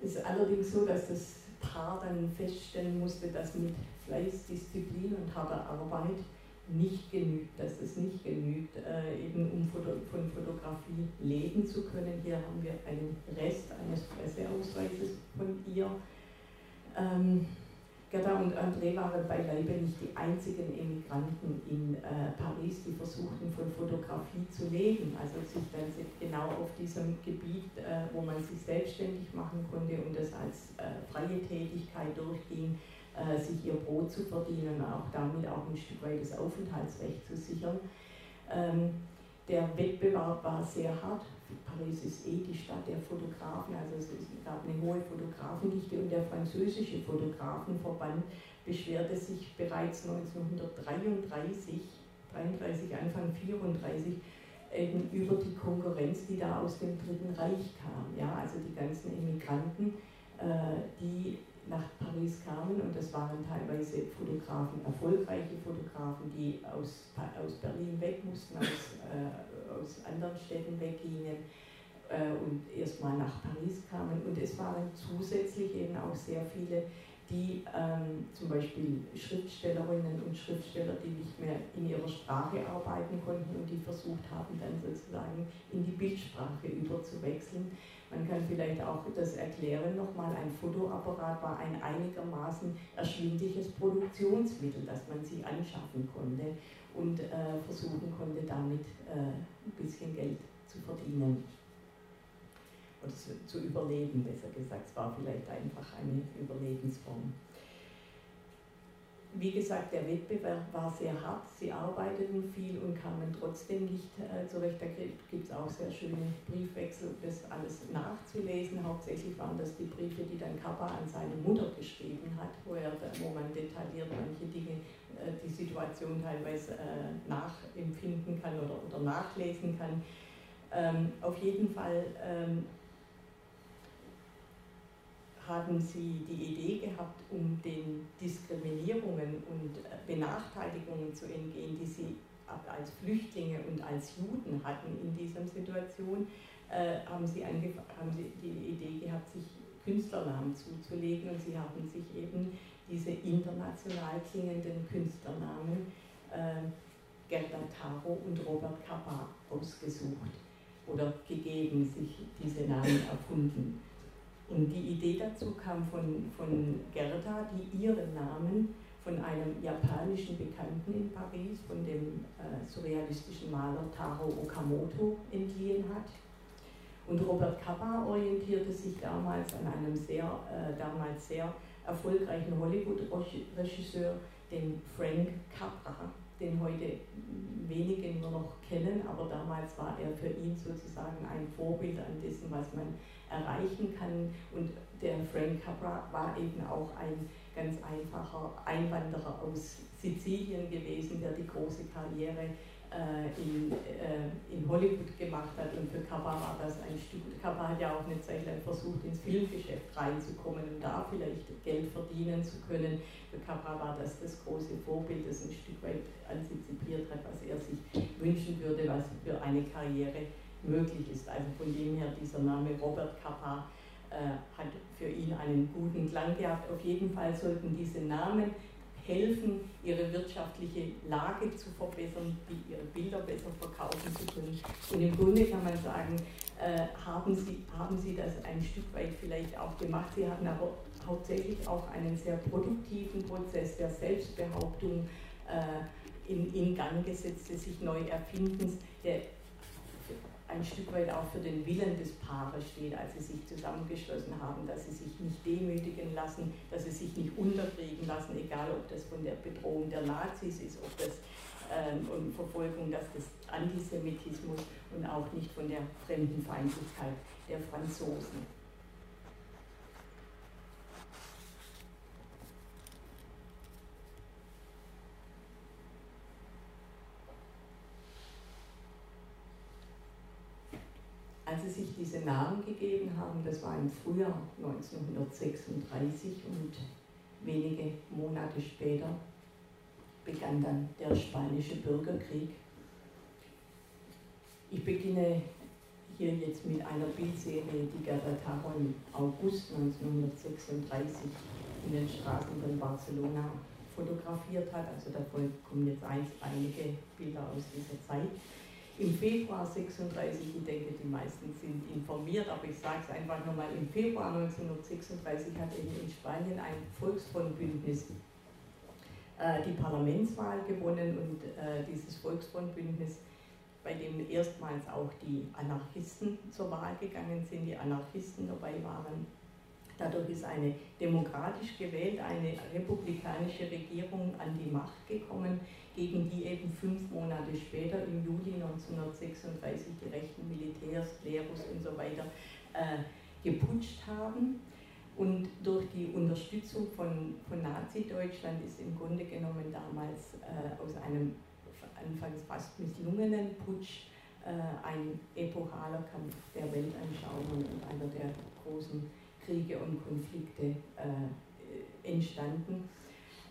Es ist allerdings so, dass das Paar dann feststellen musste, dass mit Fleiß, Disziplin und harter Arbeit nicht genügt, dass es nicht genügt, äh, eben um Foto, von Fotografie leben zu können. Hier haben wir einen Rest eines Presseausweises von ihr. Ähm, Gerda und André waren beileibe nicht die einzigen Emigranten in äh, Paris, die versuchten, von Fotografie zu leben. Also sich dann genau auf diesem Gebiet, äh, wo man sich selbstständig machen konnte und das als äh, freie Tätigkeit durchging, äh, sich ihr Brot zu verdienen, und auch damit auch ein Stück weit das Aufenthaltsrecht zu sichern. Ähm, der Wettbewerb war sehr hart. Paris ist eh die Stadt der Fotografen, also es gab eine hohe Fotografendichte und der französische Fotografenverband beschwerte sich bereits 1933, 33, Anfang 34, eben über die Konkurrenz, die da aus dem Dritten Reich kam. Ja, also die ganzen Emigranten, äh, die nach Paris kamen und das waren teilweise Fotografen, erfolgreiche Fotografen, die aus, aus Berlin weg mussten, aus, äh, aus anderen Städten weggingen äh, und erstmal nach Paris kamen. Und es waren zusätzlich eben auch sehr viele, die ähm, zum Beispiel Schriftstellerinnen und Schriftsteller, die nicht mehr in ihrer Sprache arbeiten konnten und die versucht haben, dann sozusagen in die Bildsprache überzuwechseln. Man kann vielleicht auch das erklären nochmal, ein Fotoapparat war ein einigermaßen erschwingliches Produktionsmittel, dass man sich anschaffen konnte und äh, versuchen konnte, damit äh, ein bisschen Geld zu verdienen. Oder zu, zu überleben, besser gesagt. Es war vielleicht einfach eine Überlebensform wie gesagt, der Wettbewerb war sehr hart, sie arbeiteten viel und kamen trotzdem nicht äh, zurecht. Da gibt es auch sehr schöne Briefwechsel, das alles nachzulesen. Hauptsächlich waren das die Briefe, die dann Kappa an seine Mutter geschrieben hat, wo, er, wo man detailliert manche Dinge, die Situation teilweise äh, nachempfinden kann oder, oder nachlesen kann. Ähm, auf jeden Fall ähm, haben Sie die Idee gehabt, um den Diskriminierungen und äh, Benachteiligungen zu entgehen, die Sie als Flüchtlinge und als Juden hatten in dieser Situation, äh, haben, Sie haben Sie die Idee gehabt, sich Künstlernamen zuzulegen und Sie haben sich eben diese international klingenden Künstlernamen äh, Gerda Taro und Robert Kappa ausgesucht oder gegeben, sich diese Namen erfunden. Und die Idee dazu kam von, von Gerda, die ihren Namen von einem japanischen Bekannten in Paris, von dem äh, surrealistischen Maler Taro Okamoto, entliehen hat. Und Robert Capa orientierte sich damals an einem sehr, äh, damals sehr erfolgreichen Hollywood-Regisseur, dem Frank Capra, den heute wenige nur noch kennen, aber damals war er für ihn sozusagen ein Vorbild an dessen, was man erreichen kann. Und der Frank Capra war eben auch ein ganz einfacher Einwanderer aus Sizilien gewesen, der die große Karriere in, äh, in Hollywood gemacht hat. Und für Capra war das ein Stück. Capra hat ja auch eine Zeit lang versucht, ins Filmgeschäft reinzukommen und da vielleicht Geld verdienen zu können. Für Capra war das das große Vorbild, das ein Stück weit antizipiert hat, was er sich wünschen würde, was für eine Karriere möglich ist. Also von dem her dieser Name Robert Kappa äh, hat für ihn einen guten Klang gehabt. Auf jeden Fall sollten diese Namen helfen, ihre wirtschaftliche Lage zu verbessern, ihre Bilder besser verkaufen zu können. Und im Grunde kann man sagen, äh, haben, Sie, haben Sie das ein Stück weit vielleicht auch gemacht. Sie haben aber hauptsächlich auch einen sehr produktiven Prozess der Selbstbehauptung äh, in, in Gang gesetzt, des sich neu Erfindens, der ein Stück weit auch für den Willen des Paares steht, als sie sich zusammengeschlossen haben, dass sie sich nicht demütigen lassen, dass sie sich nicht unterkriegen lassen, egal ob das von der Bedrohung der Nazis ist, ob das ähm, und Verfolgung, dass das Antisemitismus und auch nicht von der Fremdenfeindlichkeit der Franzosen. als sie sich diese Namen gegeben haben, das war im Frühjahr 1936 und wenige Monate später begann dann der spanische Bürgerkrieg. Ich beginne hier jetzt mit einer Bildserie, die Gerda Taro im August 1936 in den Straßen von Barcelona fotografiert hat. Also davon kommen jetzt einige Bilder aus dieser Zeit im Februar 36, ich denke, die meisten sind informiert, aber ich sage es einfach nochmal, im Februar 1936 hat eben in Spanien ein Volksfrontbündnis äh, die Parlamentswahl gewonnen und äh, dieses Volksfrontbündnis, bei dem erstmals auch die Anarchisten zur Wahl gegangen sind, die Anarchisten dabei waren, Dadurch ist eine demokratisch gewählt, eine republikanische Regierung an die Macht gekommen, gegen die eben fünf Monate später, im Juli 1936, die rechten Militärs, Klerus und so weiter äh, geputscht haben. Und durch die Unterstützung von, von Nazi-Deutschland ist im Grunde genommen damals äh, aus einem anfangs fast misslungenen Putsch äh, ein epochaler Kampf der Weltanschauung und einer der großen Kriege und Konflikte äh, entstanden.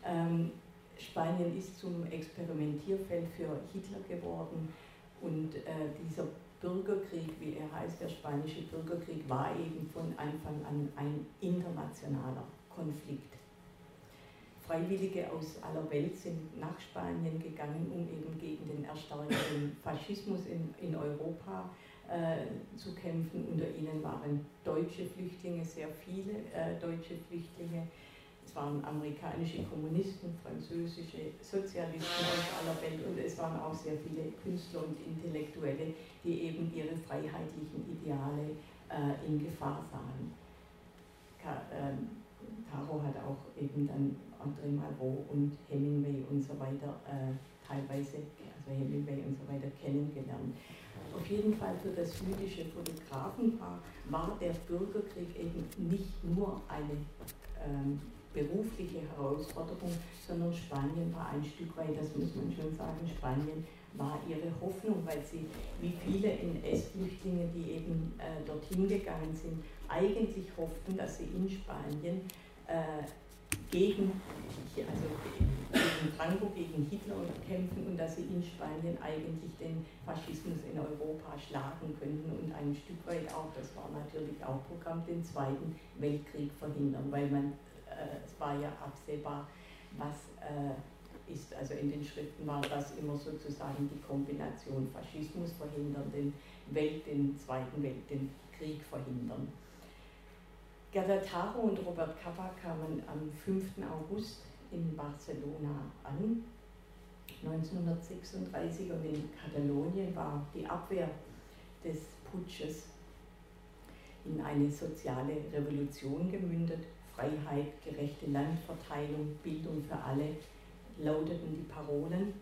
Ähm, Spanien ist zum Experimentierfeld für Hitler geworden und äh, dieser Bürgerkrieg, wie er heißt, der spanische Bürgerkrieg, war eben von Anfang an ein internationaler Konflikt. Freiwillige aus aller Welt sind nach Spanien gegangen, um eben gegen den erstarkenden Faschismus in, in Europa äh, zu kämpfen. Unter ihnen waren deutsche Flüchtlinge, sehr viele äh, deutsche Flüchtlinge. Es waren amerikanische Kommunisten, französische Sozialisten aus aller Welt und es waren auch sehr viele Künstler und Intellektuelle, die eben ihre freiheitlichen Ideale äh, in Gefahr sahen. Ka ähm, Caro hat auch eben dann André Malraux und Hemingway und so weiter äh, teilweise, also Hemingway und so weiter kennengelernt. Auf jeden Fall für das jüdische Fotografenpaar war der Bürgerkrieg eben nicht nur eine ähm, berufliche Herausforderung, sondern Spanien war ein Stück weit, das muss man schon sagen, Spanien war ihre Hoffnung, weil sie, wie viele NS-Flüchtlinge, die eben äh, dorthin gegangen sind, eigentlich hofften, dass sie in Spanien äh, gegen, also gegen Franco, gegen Hitler kämpfen und dass sie in Spanien eigentlich den Faschismus in Europa schlagen könnten und ein Stück weit auch, das war natürlich auch Programm, den Zweiten Weltkrieg verhindern, weil man, äh, es war ja absehbar, was äh, ist, also in den Schriften war das immer sozusagen die Kombination Faschismus verhindern, den, Welt, den Zweiten Welt, den verhindern. Gerda Taro und Robert Capa kamen am 5. August in Barcelona an, 1936, und in Katalonien war die Abwehr des Putsches in eine soziale Revolution gemündet. Freiheit, gerechte Landverteilung, Bildung für alle lauteten die Parolen.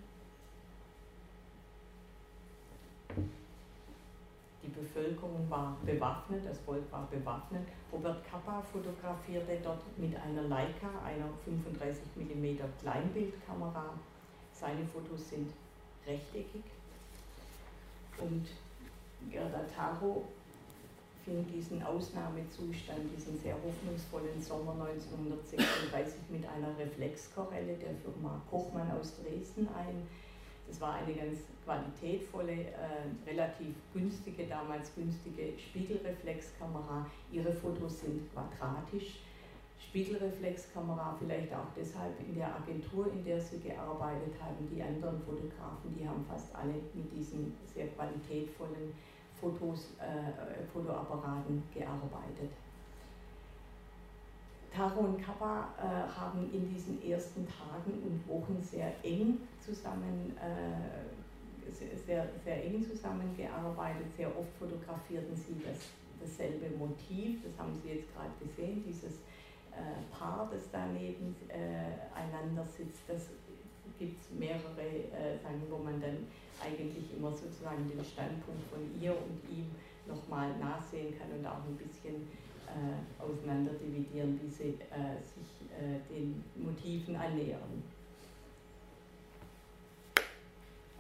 Die Bevölkerung war bewaffnet, das Volk war bewaffnet. Robert Kappa fotografierte dort mit einer Leica, einer 35 mm Kleinbildkamera. Seine Fotos sind rechteckig. Und Gerda Taro fing diesen Ausnahmezustand, diesen sehr hoffnungsvollen Sommer 1936 mit einer Reflexkorrelle der Firma Kochmann aus Dresden ein Das war eine ganz qualitätvolle, äh, relativ günstige, damals günstige Spiegelreflexkamera. Ihre Fotos sind quadratisch. Spiegelreflexkamera vielleicht auch deshalb in der Agentur, in der sie gearbeitet haben. Die anderen Fotografen, die haben fast alle mit diesen sehr qualitätvollen Fotos, äh, Fotoapparaten gearbeitet. Taro und Kappa äh, haben in diesen ersten Tagen und Wochen sehr eng zusammen, äh, sehr, sehr eng zusammengearbeitet. Sehr oft fotografierten sie das, dasselbe Motiv, das haben Sie jetzt gerade gesehen, dieses äh, Paar, das da nebeneinander äh, sitzt. Das gibt es mehrere äh, Sachen, wo man dann eigentlich immer sozusagen den Standpunkt von ihr und ihm nochmal nachsehen kann und auch ein bisschen äh, auseinanderdividieren, wie sie äh, sich äh, den Motiven annähern.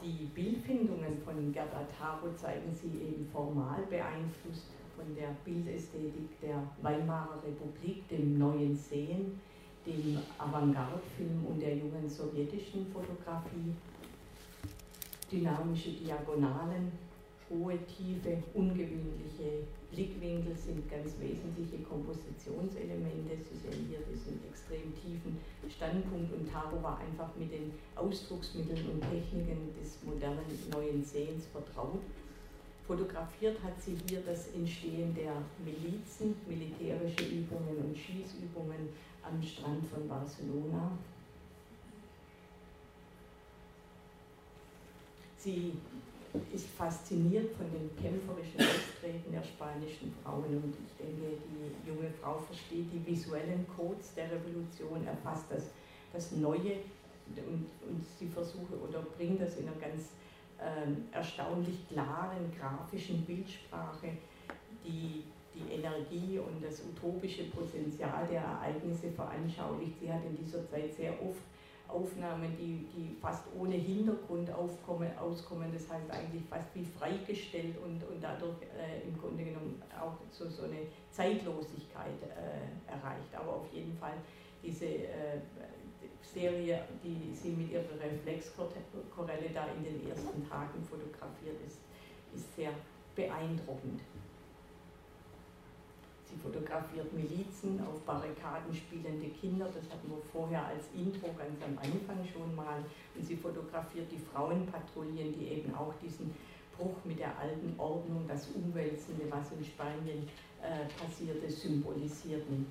Die Bildfindungen von Gerda Taro zeigen sie eben formal beeinflusst von der Bildästhetik der Weimarer Republik, dem neuen Sehen, dem Avantgarde-Film und der jungen sowjetischen Fotografie. Dynamische Diagonalen, hohe, tiefe, ungewöhnliche Blickwinkel sind ganz wesentliche Kompositionselemente. Sie sehen hier diesen extrem tiefen Standpunkt und Taro war einfach mit den Ausdrucksmitteln und Techniken des modernen neuen Sehens vertraut. Fotografiert hat sie hier das Entstehen der Milizen, militärische Übungen und Schießübungen am Strand von Barcelona. Sie ist fasziniert von dem kämpferischen Auftreten der spanischen Frauen und ich denke, die junge Frau versteht die visuellen Codes der Revolution, erfasst das, das Neue und, und sie versucht oder bringt das in einer ganz ähm, erstaunlich klaren grafischen Bildsprache, die die Energie und das utopische Potenzial der Ereignisse veranschaulicht. Sie hat in dieser Zeit sehr oft Aufnahmen, die, die fast ohne Hintergrund aufkommen, auskommen, das heißt eigentlich fast wie freigestellt und, und dadurch äh, im Grunde genommen auch so, so eine Zeitlosigkeit äh, erreicht. Aber auf jeden Fall diese äh, Serie, die sie mit ihrer Reflexkorelle da in den ersten Tagen fotografiert ist, ist sehr beeindruckend. Sie fotografiert Milizen, auf Barrikaden spielende Kinder, das hatten wir vorher als Intro ganz am Anfang schon mal. Und sie fotografiert die Frauenpatrouillen, die eben auch diesen Bruch mit der alten Ordnung, das Umwälzende, was in Spanien äh, passierte, symbolisierten.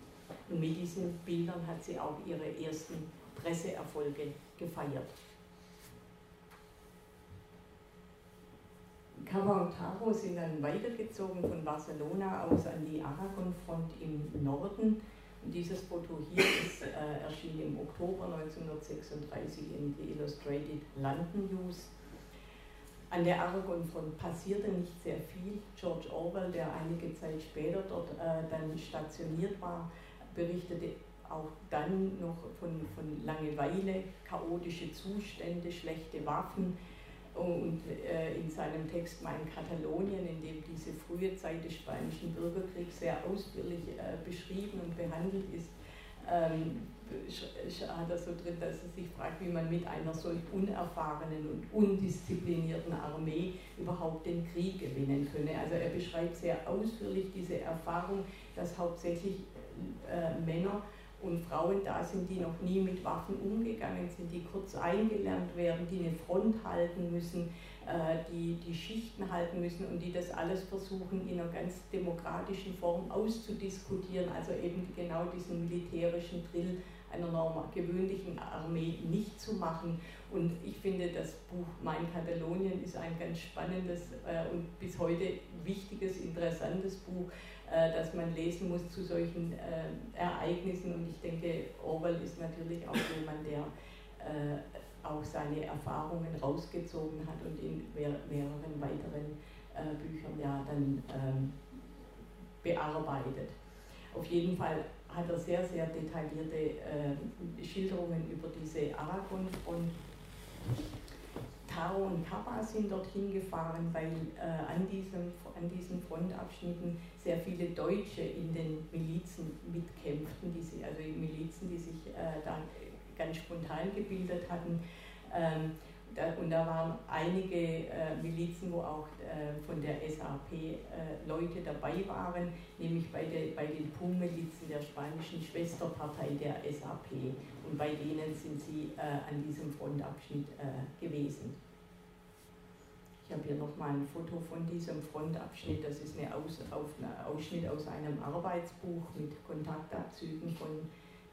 Und mit diesen Bildern hat sie auch ihre ersten Presseerfolge gefeiert. Taro sind dann weitergezogen von Barcelona aus an die Aragon-Front im Norden. Und dieses Foto hier ist äh, erschien im Oktober 1936 in The Illustrated London News. An der Aragon-Front passierte nicht sehr viel. George Orwell, der einige Zeit später dort äh, dann stationiert war, berichtete auch dann noch von, von Langeweile, chaotische Zustände, schlechte Waffen, und äh, in seinem Text Mein Katalonien, in dem diese frühe Zeit des Spanischen Bürgerkriegs sehr ausführlich äh, beschrieben und behandelt ist, ähm, hat er so drin, dass er sich fragt, wie man mit einer solch unerfahrenen und undisziplinierten Armee überhaupt den Krieg gewinnen könne. Also er beschreibt sehr ausführlich diese Erfahrung, dass hauptsächlich äh, Männer und Frauen da sind, die noch nie mit Waffen umgegangen sind, die kurz eingelernt werden, die eine Front halten müssen, äh, die die Schichten halten müssen und die das alles versuchen in einer ganz demokratischen Form auszudiskutieren, also eben genau diesen militärischen Drill einer normal, gewöhnlichen Armee nicht zu machen. Und ich finde, das Buch Mein Katalonien ist ein ganz spannendes äh, und bis heute wichtiges, interessantes Buch, äh, das man lesen muss zu solchen äh, Ereignissen. Und ich denke, Orwell ist natürlich auch jemand, der äh, auch seine Erfahrungen rausgezogen hat und in mehreren weiteren äh, Büchern ja dann ähm, bearbeitet. Auf jeden Fall hat er sehr, sehr detaillierte äh, Schilderungen über diese Aragon-Front Taro und Kappa sind dorthin gefahren, weil äh, an, diesem, an diesen Frontabschnitten sehr viele Deutsche in den Milizen mitkämpften, die sie, also Milizen, die sich äh, da ganz spontan gebildet hatten. Ähm, da, und da waren einige äh, Milizen, wo auch äh, von der SAP äh, Leute dabei waren, nämlich bei, der, bei den PUM-Milizen der spanischen Schwesterpartei der SAP. Und bei denen sind sie äh, an diesem Frontabschnitt äh, gewesen. Ich habe hier nochmal ein Foto von diesem Frontabschnitt. Das ist ein Aus, Ausschnitt aus einem Arbeitsbuch mit Kontaktabzügen von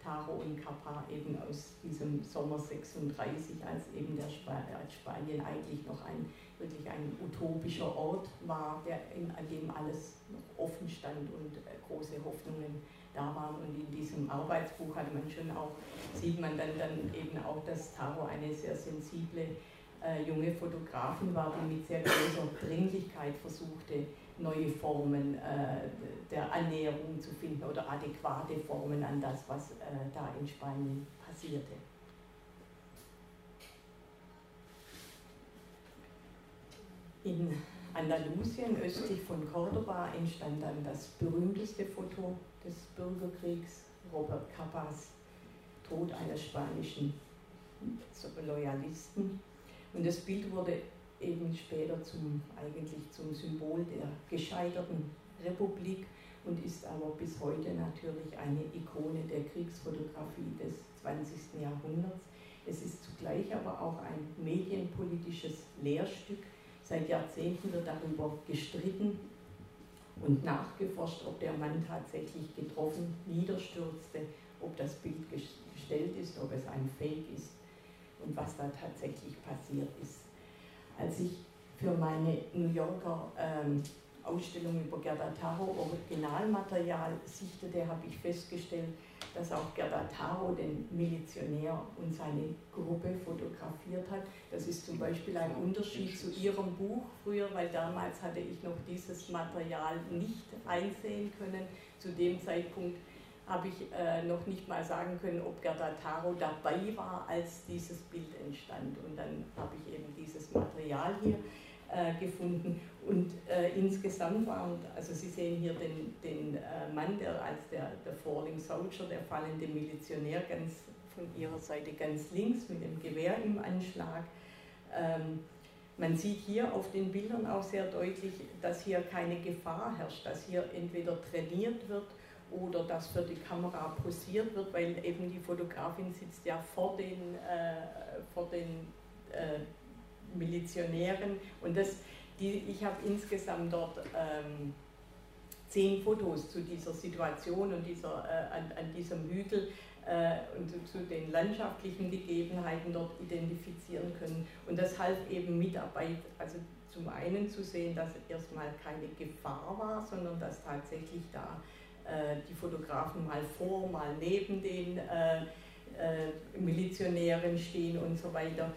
Taro und Capa eben aus diesem Sommer 36, als eben der Sp als Spanien eigentlich noch ein wirklich ein utopischer Ort war, der, in, an dem alles noch offen stand und äh, große Hoffnungen da waren. Und in diesem Arbeitsbuch hatte man schon auch, sieht man dann, dann eben auch, dass Taro eine sehr sensible äh, junge Fotografin war, die mit sehr großer Dringlichkeit versuchte, neue Formen äh, der Annäherung zu finden oder adäquate Formen an das, was äh, da in Spanien passierte. In Andalusien, östlich von Cordoba, entstand dann das berühmteste Foto des Bürgerkriegs, Robert Capas Tod eines spanischen Loyalisten. Und das Bild wurde eben später zum, eigentlich zum Symbol der gescheiterten Republik und ist aber bis heute natürlich eine Ikone der Kriegsfotografie des 20. Jahrhunderts. Es ist zugleich aber auch ein medienpolitisches Lehrstück. Seit Jahrzehnten wird darüber gestritten und nachgeforscht, ob der Mann tatsächlich getroffen niederstürzte, ob das Bild gestellt ist, ob es ein Fake ist und was da tatsächlich passiert ist. Als ich für meine New Yorker ähm, Ausstellung über Gerda Taro Originalmaterial sichtete, habe ich festgestellt, dass auch Gerda Taro den Milizionär und seine Gruppe fotografiert hat. Das ist zum Beispiel ein Unterschied zu ihrem Buch früher, weil damals hatte ich noch dieses Material nicht einsehen können. Zu dem Zeitpunkt habe ich äh, noch nicht mal sagen können, ob Gerda Taro dabei war, als dieses Bild entstand. Und dann habe ich eben dieses Material hier äh, gefunden. Und äh, insgesamt waren, also Sie sehen hier den, den äh, Mann, der als der, der Falling Soldier, der fallende Milizionär, ganz von Ihrer Seite ganz links mit dem Gewehr im Anschlag. Ähm, man sieht hier auf den Bildern auch sehr deutlich, dass hier keine Gefahr herrscht, dass hier entweder trainiert wird oder dass für die Kamera posiert wird, weil eben die Fotografin sitzt ja vor den, äh, vor den äh, Milizionären und das, die, ich habe insgesamt dort ähm, zehn Fotos zu dieser Situation und dieser, äh, an, an, diesem Hügel äh, und zu, den landschaftlichen Gegebenheiten dort identifizieren können. Und das half eben Mitarbeit, also zum einen zu sehen, dass erstmal keine Gefahr war, sondern dass tatsächlich da die Fotografen mal vor, mal neben den äh, äh, Milizionären stehen und so weiter.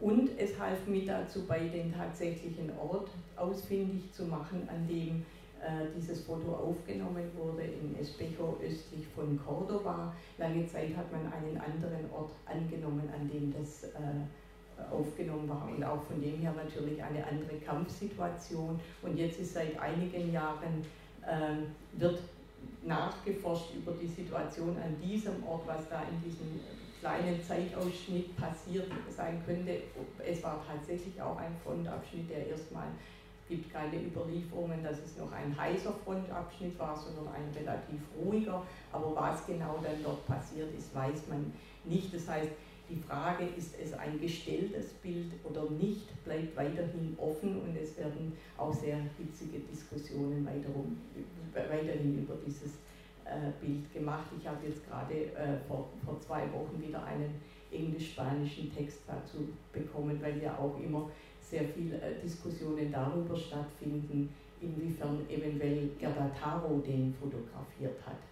Und es half mir dazu bei, den tatsächlichen Ort ausfindig zu machen, an dem äh, dieses Foto aufgenommen wurde, in Espejo östlich von Cordoba. Lange Zeit hat man einen anderen Ort angenommen, an dem das äh, aufgenommen war und auch von dem her natürlich eine andere Kampfsituation. Und jetzt ist seit einigen Jahren, äh, wird nachgeforscht über die Situation an diesem Ort, was da in diesem kleinen Zeitausschnitt passiert sein könnte. Es war tatsächlich auch ein Frontabschnitt, der erstmal gibt keine Überlieferungen, dass es noch ein heißer Frontabschnitt war, sondern ein relativ ruhiger. Aber was genau dann dort passiert ist, weiß man nicht. Das heißt, die Frage, ist es ein gestelltes Bild oder nicht, bleibt weiterhin offen und es werden auch sehr hitzige Diskussionen weiterhin über dieses äh, Bild gemacht. Ich habe jetzt gerade äh, vor, vor zwei Wochen wieder einen englisch-spanischen Text dazu bekommen, weil ja auch immer sehr viele äh, Diskussionen darüber stattfinden, inwiefern eventuell Gerda Taro den fotografiert hat.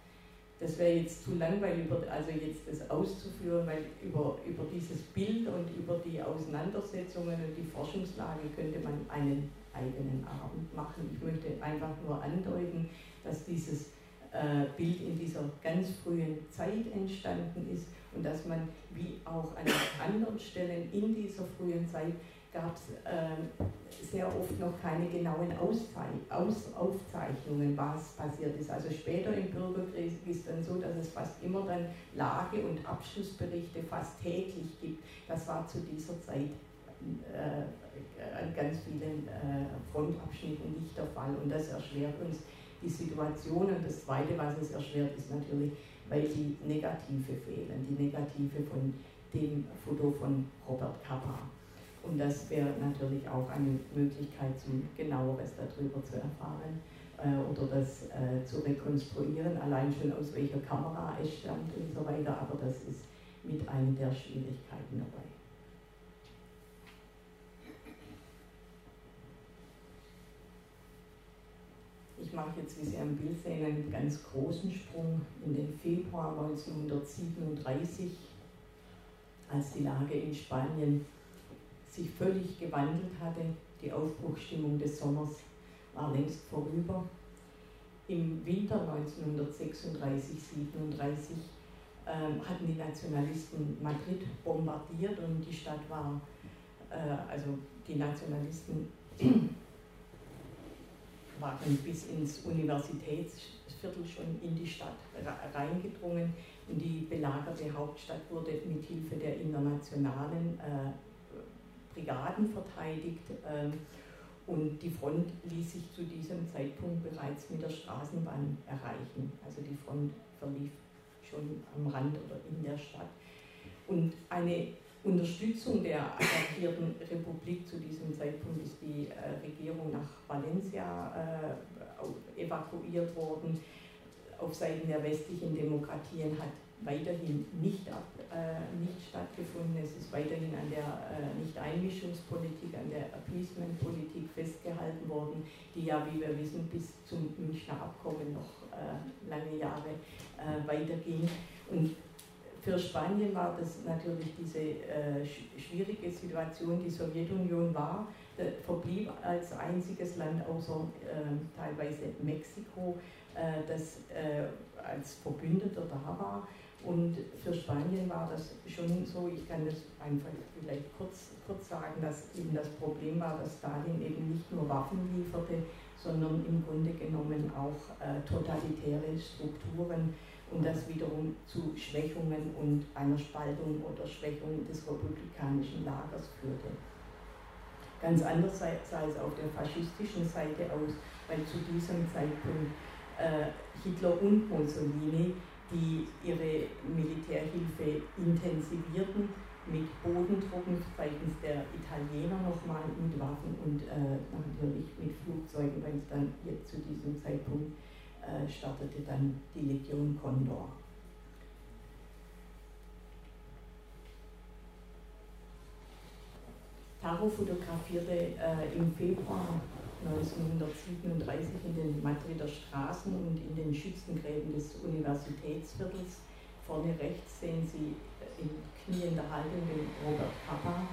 Das wäre jetzt zu langweilig, also jetzt das auszuführen, weil über, über dieses Bild und über die Auseinandersetzungen und die Forschungslage könnte man einen eigenen Abend machen. Ich möchte einfach nur andeuten, dass dieses äh, Bild in dieser ganz frühen Zeit entstanden ist und dass man wie auch an anderen Stellen in dieser frühen Zeit gab es äh, sehr oft noch keine genauen Aus Aufzeichnungen, was passiert ist. Also später im Bürgerkrieg ist dann so, dass es fast immer dann Lage- und Abschlussberichte fast täglich gibt. Das war zu dieser Zeit äh, an ganz vielen äh, Frontabschnitten nicht der Fall. Und das erschwert uns die Situation. Und das Zweite, was es erschwert, ist natürlich, weil die Negative fehlen, die Negative von dem Foto von Robert Kappa. Und das wäre natürlich auch eine Möglichkeit, zum genaueres darüber zu erfahren äh, oder das äh, zu rekonstruieren, allein schon aus welcher Kamera es stammt und so weiter. Aber das ist mit einer der Schwierigkeiten dabei. Ich mache jetzt, wie Sie am Bild sehen, einen ganz großen Sprung in den Februar 1937, als die Lage in Spanien sich völlig gewandelt hatte. Die Aufbruchsstimmung des Sommers war längst vorüber. Im Winter 1936, 37 ähm, hatten die Nationalisten Madrid bombardiert und die Stadt war, äh, also die Nationalisten (clears throat) waren bis ins Universitätsviertel schon in die Stadt reingedrungen und die belagerte Hauptstadt wurde mit Hilfe der internationalen äh, Brigaden verteidigt ähm, und die Front ließ sich zu diesem Zeitpunkt bereits mit der Straßenbahn erreichen. Also die Front verlief schon am Rand oder in der Stadt. Und eine Unterstützung der attackierten Republik zu diesem Zeitpunkt ist die äh, Regierung nach Valencia äh, evakuiert worden. Auf Seiten der westlichen Demokratien hat weiterhin nicht, ab, äh, nicht stattgefunden. Es ist weiterhin an der äh, Nicht-Einmischungspolitik, an der Appeasement-Politik festgehalten worden, die ja, wie wir wissen, bis zum Münchner Abkommen noch äh, lange Jahre äh, weiterging. Und für Spanien war das natürlich diese äh, schwierige Situation. Die Sowjetunion war, verblieb als einziges Land außer äh, teilweise Mexiko, äh, das als Verbündeter da war. Und für Spanien war das schon so, ich kann das einfach vielleicht kurz, kurz sagen, dass eben das Problem war, dass Stalin eben nicht nur Waffen lieferte, sondern im Grunde genommen auch äh, totalitäre Strukturen und das wiederum zu Schwächungen und einer Spaltung oder Schwächung des republikanischen Lagers führte. Ganz anders sah es auf der faschistischen Seite aus, weil zu diesem Zeitpunkt äh, Hitler und Mussolini, die ihre Militärhilfe intensivierten, mit Bodentruppen seitens der Italiener nochmal mit Waffen und äh, natürlich mit Flugzeugen, weil es dann jetzt zu diesem Zeitpunkt äh, startete dann die Legion Condor. Taro fotografierte äh, im Februar 1937 in den Madrider Straßen und in den Schützengräben des Universitätsviertels. Vorne rechts sehen Sie äh, in kniender Haltung den Robert Papa.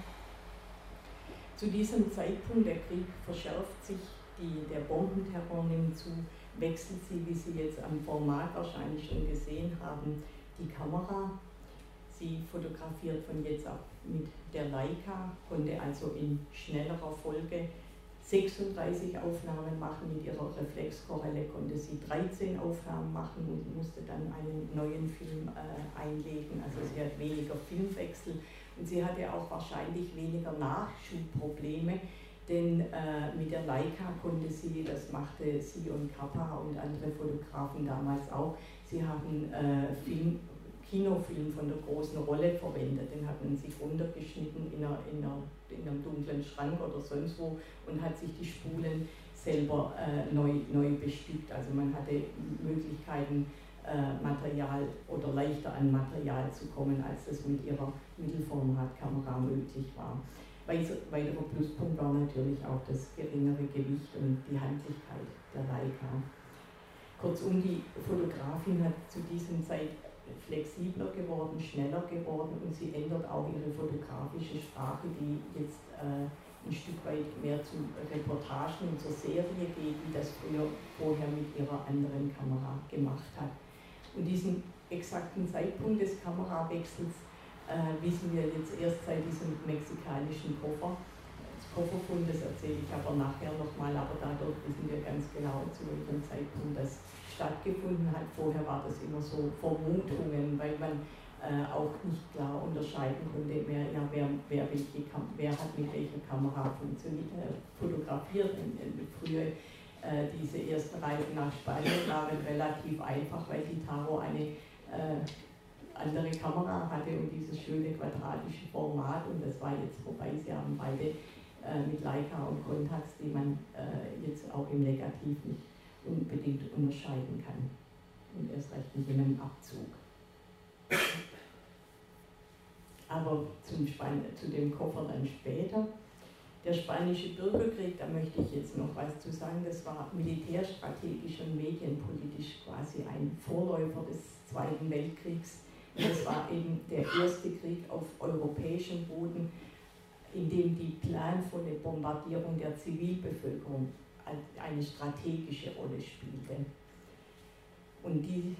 Zu diesem Zeitpunkt, der Krieg verschärft sich, die, der Bombenterror nimmt zu, wechselt sie, wie Sie jetzt am Format wahrscheinlich schon gesehen haben, die Kamera. Sie fotografiert von jetzt ab mit der Leica, konnte also in schnellerer Folge 36 Aufnahmen machen mit ihrer Reflexkorrelle, konnte sie 13 Aufnahmen machen und musste dann einen neuen Film äh, einlegen. Also sie hat weniger Filmwechsel und sie hatte auch wahrscheinlich weniger Nachschubprobleme denn äh, mit der Leica konnte sie, das machte sie und Kappa und andere Fotografen damals auch, sie haben äh, Film, Kinofilm von der großen Rolle verwendet. Den hatten sie runtergeschnitten in, einer, in, einer, in einem dunklen Schrank oder sonst wo und hat sich die Spulen selber äh, neu, neu bestückt. Also man hatte Möglichkeiten, äh, Material oder leichter an Material zu kommen, als es mit ihrer Mittelformatkamera möglich war. Weiterer Pluspunkt war natürlich auch das geringere Gewicht und die Handlichkeit der Leica. Kurzum, die Fotografin hat zu diesem Zeit flexibler geworden, schneller geworden und sie ändert auch ihre fotografische Sprache, die jetzt äh, ein Stück weit mehr zu Reportagen und zur Serie geht, wie das früher vorher mit ihrer anderen Kamera gemacht hat. Und diesen exakten Zeitpunkt des Kamerawechsels äh, wissen wir jetzt erst seit diesem mexikanischen Koffer. Das Kofferfund, das erzähle ich aber nachher nochmal, aber dadurch wissen wir ganz genau, zu welchem Zeitpunkt das stattgefunden hat. Vorher war das immer so Vermutungen, weil man äh, auch nicht klar unterscheiden konnte, wer, ja, wer, wer, welche Kam wer hat mit welcher Kamera äh, fotografiert. Früher äh, diese ersten Reisen nach Spanien waren relativ einfach, weil die Taro eine äh, andere Kamera hatte und dieses schöne quadratische Format und das war jetzt vorbei. Sie haben beide äh, mit Leica und Contax, die man äh, jetzt auch im Negativ nicht unbedingt unterscheiden kann. Und erst recht in einem Abzug. Aber zum Span zu dem Koffer dann später. Der spanische Bürgerkrieg, da möchte ich jetzt noch was zu sagen, das war militärstrategisch und medienpolitisch quasi ein Vorläufer des Zweiten Weltkriegs. Das war eben der erste Krieg auf europäischem Boden, in dem die planvolle Bombardierung der Zivilbevölkerung eine strategische Rolle spielte. Und die,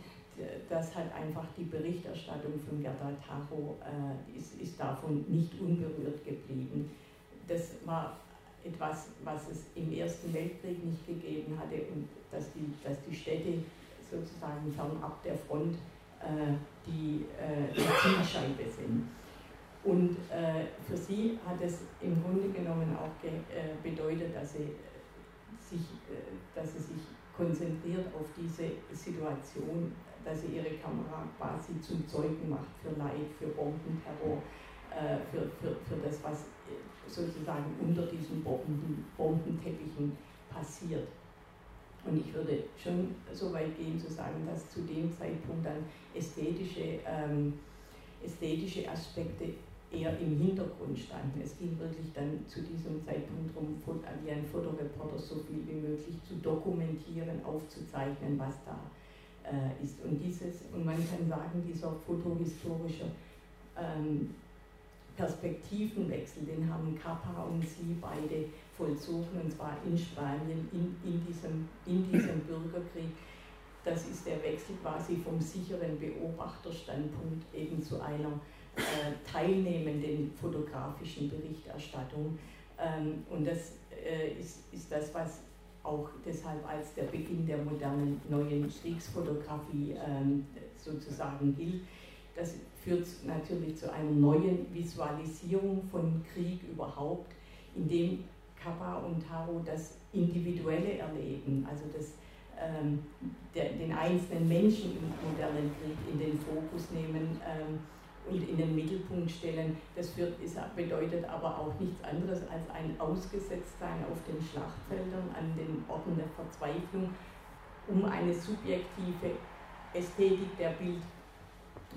das hat einfach die Berichterstattung von Gerda Tacho äh, ist, ist davon nicht unberührt geblieben. Das war etwas, was es im Ersten Weltkrieg nicht gegeben hatte und dass die, dass die Städte sozusagen fernab der Front äh, die, äh, Zielscheibe sind. Und äh, für sie hat es im Grunde genommen auch ge, äh, bedeutet, dass sie, sich, äh, dass sie sich konzentriert auf diese Situation, dass sie ihre Kamera quasi zum Zeugen macht für Leid, für Bombenterror, äh, für, für, für das, was sozusagen unter diesen Bomben, Bombenteppichen passiert. Und ich würde schon so weit gehen zu sagen, dass zu dem Zeitpunkt dann ästhetische, ähm, ästhetische Aspekte eher im Hintergrund standen. Es ging wirklich dann zu diesem Zeitpunkt darum, wie ein Fotoreporter so viel wie möglich zu dokumentieren, aufzuzeichnen, was da äh, ist. Und dieses, und man kann sagen, dieser fotohistorische ähm, Perspektivenwechsel, den haben Kappa und sie beide vollzogen, und zwar in Spanien, in, in, diesem, in diesem Bürgerkrieg. Das ist der Wechsel quasi vom sicheren Beobachterstandpunkt eben zu einer äh, teilnehmenden fotografischen Berichterstattung. Ähm, und das äh, ist, das, was auch deshalb als der Beginn der modernen neuen Kriegsfotografie ähm, sozusagen gilt. Das führt natürlich zu einer neuen Visualisierung von Krieg überhaupt, indem Kappa und Taro das Individuelle erleben, also das, ähm, der, den einzelnen Menschen im modernen Krieg in den Fokus nehmen ähm, und in den Mittelpunkt stellen. Das führt, bedeutet aber auch nichts anderes als ein Ausgesetztsein auf den Schlachtfeldern, an den Orten der Verzweiflung, um eine subjektive Ästhetik der Bild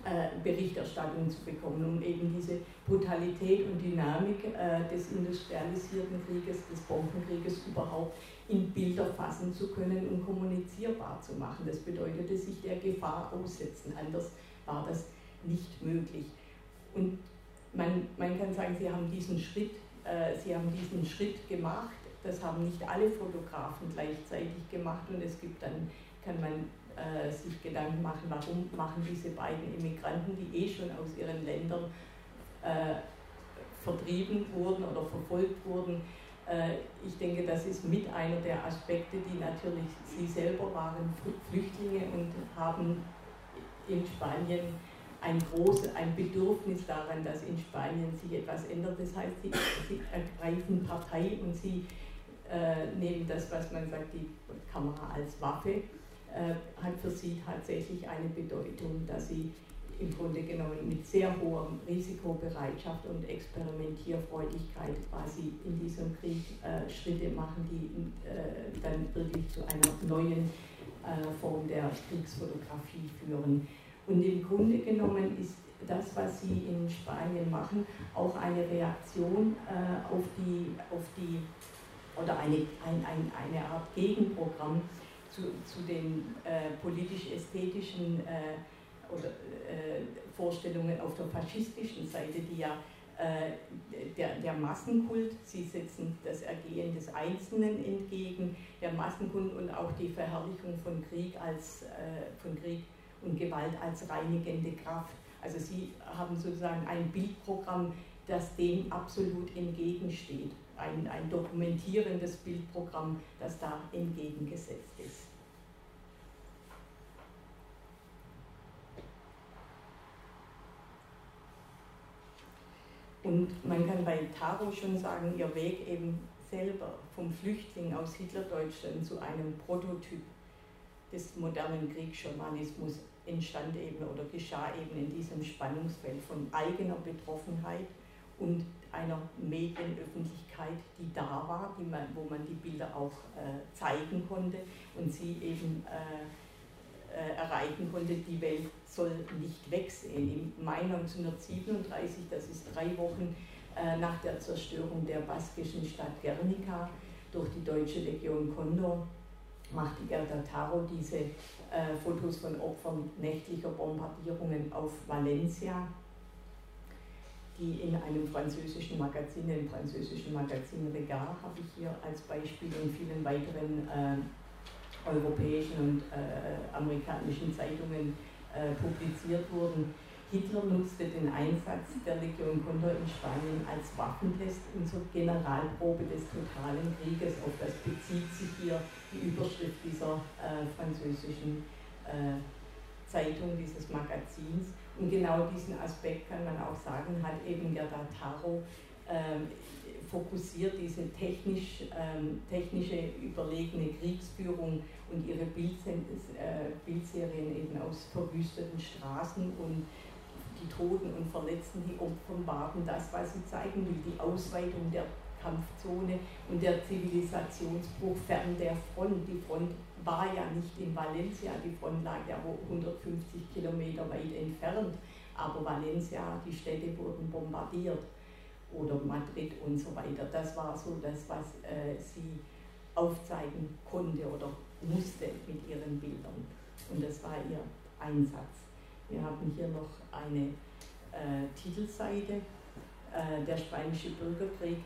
äh, zu bekommen, um eben diese Brutalität und Dynamik äh, des industrialisierten Krieges, des Bombenkrieges überhaupt in Bilder fassen zu können und kommunizierbar zu machen. Das bedeutete sich der Gefahr aussetzen, anders war das nicht möglich. Und man, man kann sagen, sie haben diesen Schritt, äh, sie haben diesen Schritt gemacht. Das haben nicht alle Fotografen gleichzeitig gemacht und es gibt dann, kann man äh, sich Gedanken machen, warum machen diese beiden Immigranten, die eh schon aus ihren Ländern äh, vertrieben wurden oder verfolgt wurden. Äh, ich denke, das ist mit einer der Aspekte, die natürlich sie selber waren Flüchtlinge und haben in Spanien ein großes ein Bedürfnis daran, dass in Spanien sich etwas ändert. Das heißt, sie, sie ergreifen Partei und sie äh, nehmen das, was man sagt, die Kamera als Waffe äh, hat für sie tatsächlich eine Bedeutung, dass sie im Grunde genommen mit sehr hoher Risikobereitschaft und Experimentierfreudigkeit quasi in diesem Krieg äh, Schritte machen, die äh, dann wirklich zu einer neuen äh, Form der Kriegsfotografie führen. Und im Grunde genommen ist das, was sie in Spanien machen, auch eine Reaktion äh, auf, die, auf die oder eine, ein, ein, eine Art Gegenprogramm zu, zu den äh, politisch-ästhetischen äh, äh, Vorstellungen auf der faschistischen Seite, die ja äh, der, der, Massenkult, sie setzen das Ergehen des Einzelnen entgegen, der Massenkult und auch die Verherrlichung von Krieg, als, äh, von Krieg und Gewalt als reinigende Kraft. Also sie haben sozusagen ein Bildprogramm, das dem absolut entgegensteht ein, ein dokumentierendes Bildprogramm, das da entgegengesetzt ist. Und man kann bei Taro schon sagen, ihr Weg eben selber vom Flüchtling aus Hitlerdeutschland zu einem Prototyp des modernen Kriegsjournalismus entstand eben oder geschah eben in diesem Spannungsfeld von eigener Betroffenheit und einer Medienöffentlichkeit, die da war, die man, wo man die Bilder auch äh, zeigen konnte und sie eben äh, äh, erreichen konnte, die Welt soll nicht wegsehen. Im Mai 1937, das ist drei Wochen äh, nach der Zerstörung der baskischen Stadt Guernica durch die deutsche Legion Condor, machte Gerda Taro diese äh, Fotos von Opfern nächtlicher Bombardierungen auf Valencia, die in einem französischen Magazin, dem französischen Magazin Regard, habe ich hier als Beispiel und vielen weiteren äh, europäischen und äh, amerikanischen Zeitungen äh, publiziert wurden. Hitler nutzte den Einsatz der Legion Condor in Spanien als Waffentest und zur Generalprobe des totalen Krieges. Auf das bezieht sich hier die Überschrift dieser äh, französischen äh, Zeitung, dieses Magazins. Und genau diesen Aspekt kann man auch sagen, hat eben Gerda Taro äh, fokussiert diese technisch, ähm, technische überlegene Kriegsführung und ihre Bildsen äh, Bildserien eben aus verwüsteten Straßen und die Toten und Verletzten, die offenbaren das, was sie zeigen will, die Ausweitung der Kampfzone und der Zivilisationsbruch fern der Front. Die Front war ja nicht in Valencia, die Front lag ja 150 Kilometer weit entfernt, aber Valencia, die Städte wurden bombardiert oder Madrid und so weiter. Das war so das, was äh, sie aufzeigen konnte oder musste mit ihren Bildern. Und das war ihr Einsatz. Wir haben hier noch eine äh, Titelseite. Äh, der Spanische Bürgerkrieg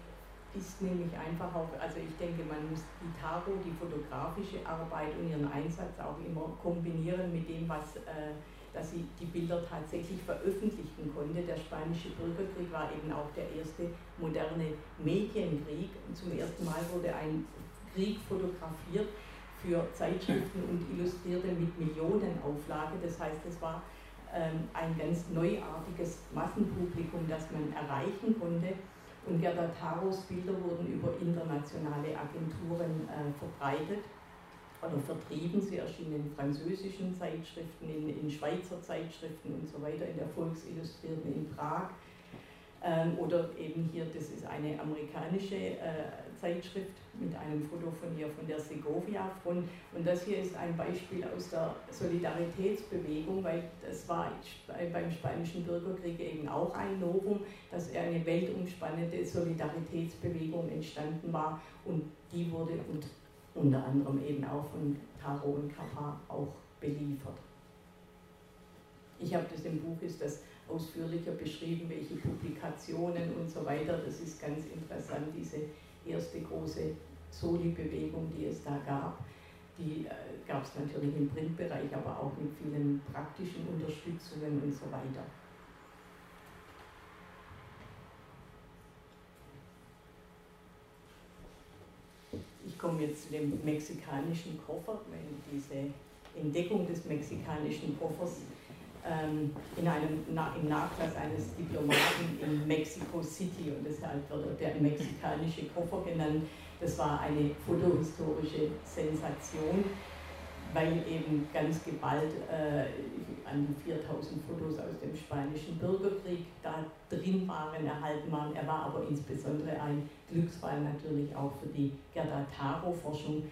ist nämlich einfach auch, also ich denke, man muss die Taro, die fotografische Arbeit und ihren Einsatz auch immer kombinieren mit dem, was äh, dass sie die Bilder tatsächlich veröffentlichen konnte. Der Spanische Bürgerkrieg war eben auch der erste moderne Medienkrieg und zum ersten Mal wurde ein Krieg fotografiert für Zeitschriften und Illustrierte mit Millionenauflage. Das heißt, es war ähm, ein ganz neuartiges Massenpublikum, das man erreichen konnte. Und Gerda Taros Bilder wurden über internationale Agenturen äh, verbreitet oder vertrieben. Sie erschienen in französischen Zeitschriften, in, in Schweizer Zeitschriften und so weiter, in der Volksillustrierten in Prag. Ähm, oder eben hier, das ist eine amerikanische äh, Zeitschrift mit einem Foto von ihr von der Segovia-Front. Und das hier ist ein Beispiel aus der Solidaritätsbewegung, weil das war beim Spanischen Bürgerkrieg eben auch ein Novum, dass eine weltumspannende Solidaritätsbewegung entstanden war und die wurde und unter anderem eben auch von Taro und Kappa auch beliefert. Ich habe das im Buch, ist das ausführlicher beschrieben, welche Publikationen und so weiter. Das ist ganz interessant, diese erste große Soli-Bewegung, die es da gab. Die äh, gab es natürlich im Printbereich, aber auch mit vielen praktischen Unterstützungen und so weiter. Ich komme jetzt zu dem mexikanischen Koffer, weil diese Entdeckung des mexikanischen Koffers in einem, im Nachlass eines Diplomaten in Mexico City und deshalb wird der mexikanische Koffer genannt. Das war eine fotohistorische Sensation, weil eben ganz geballt äh, an 4000 Fotos aus dem Spanischen Bürgerkrieg da drin waren, erhalten waren. Er war aber insbesondere ein Glücksfall natürlich auch für die Gerda Taro-Forschung.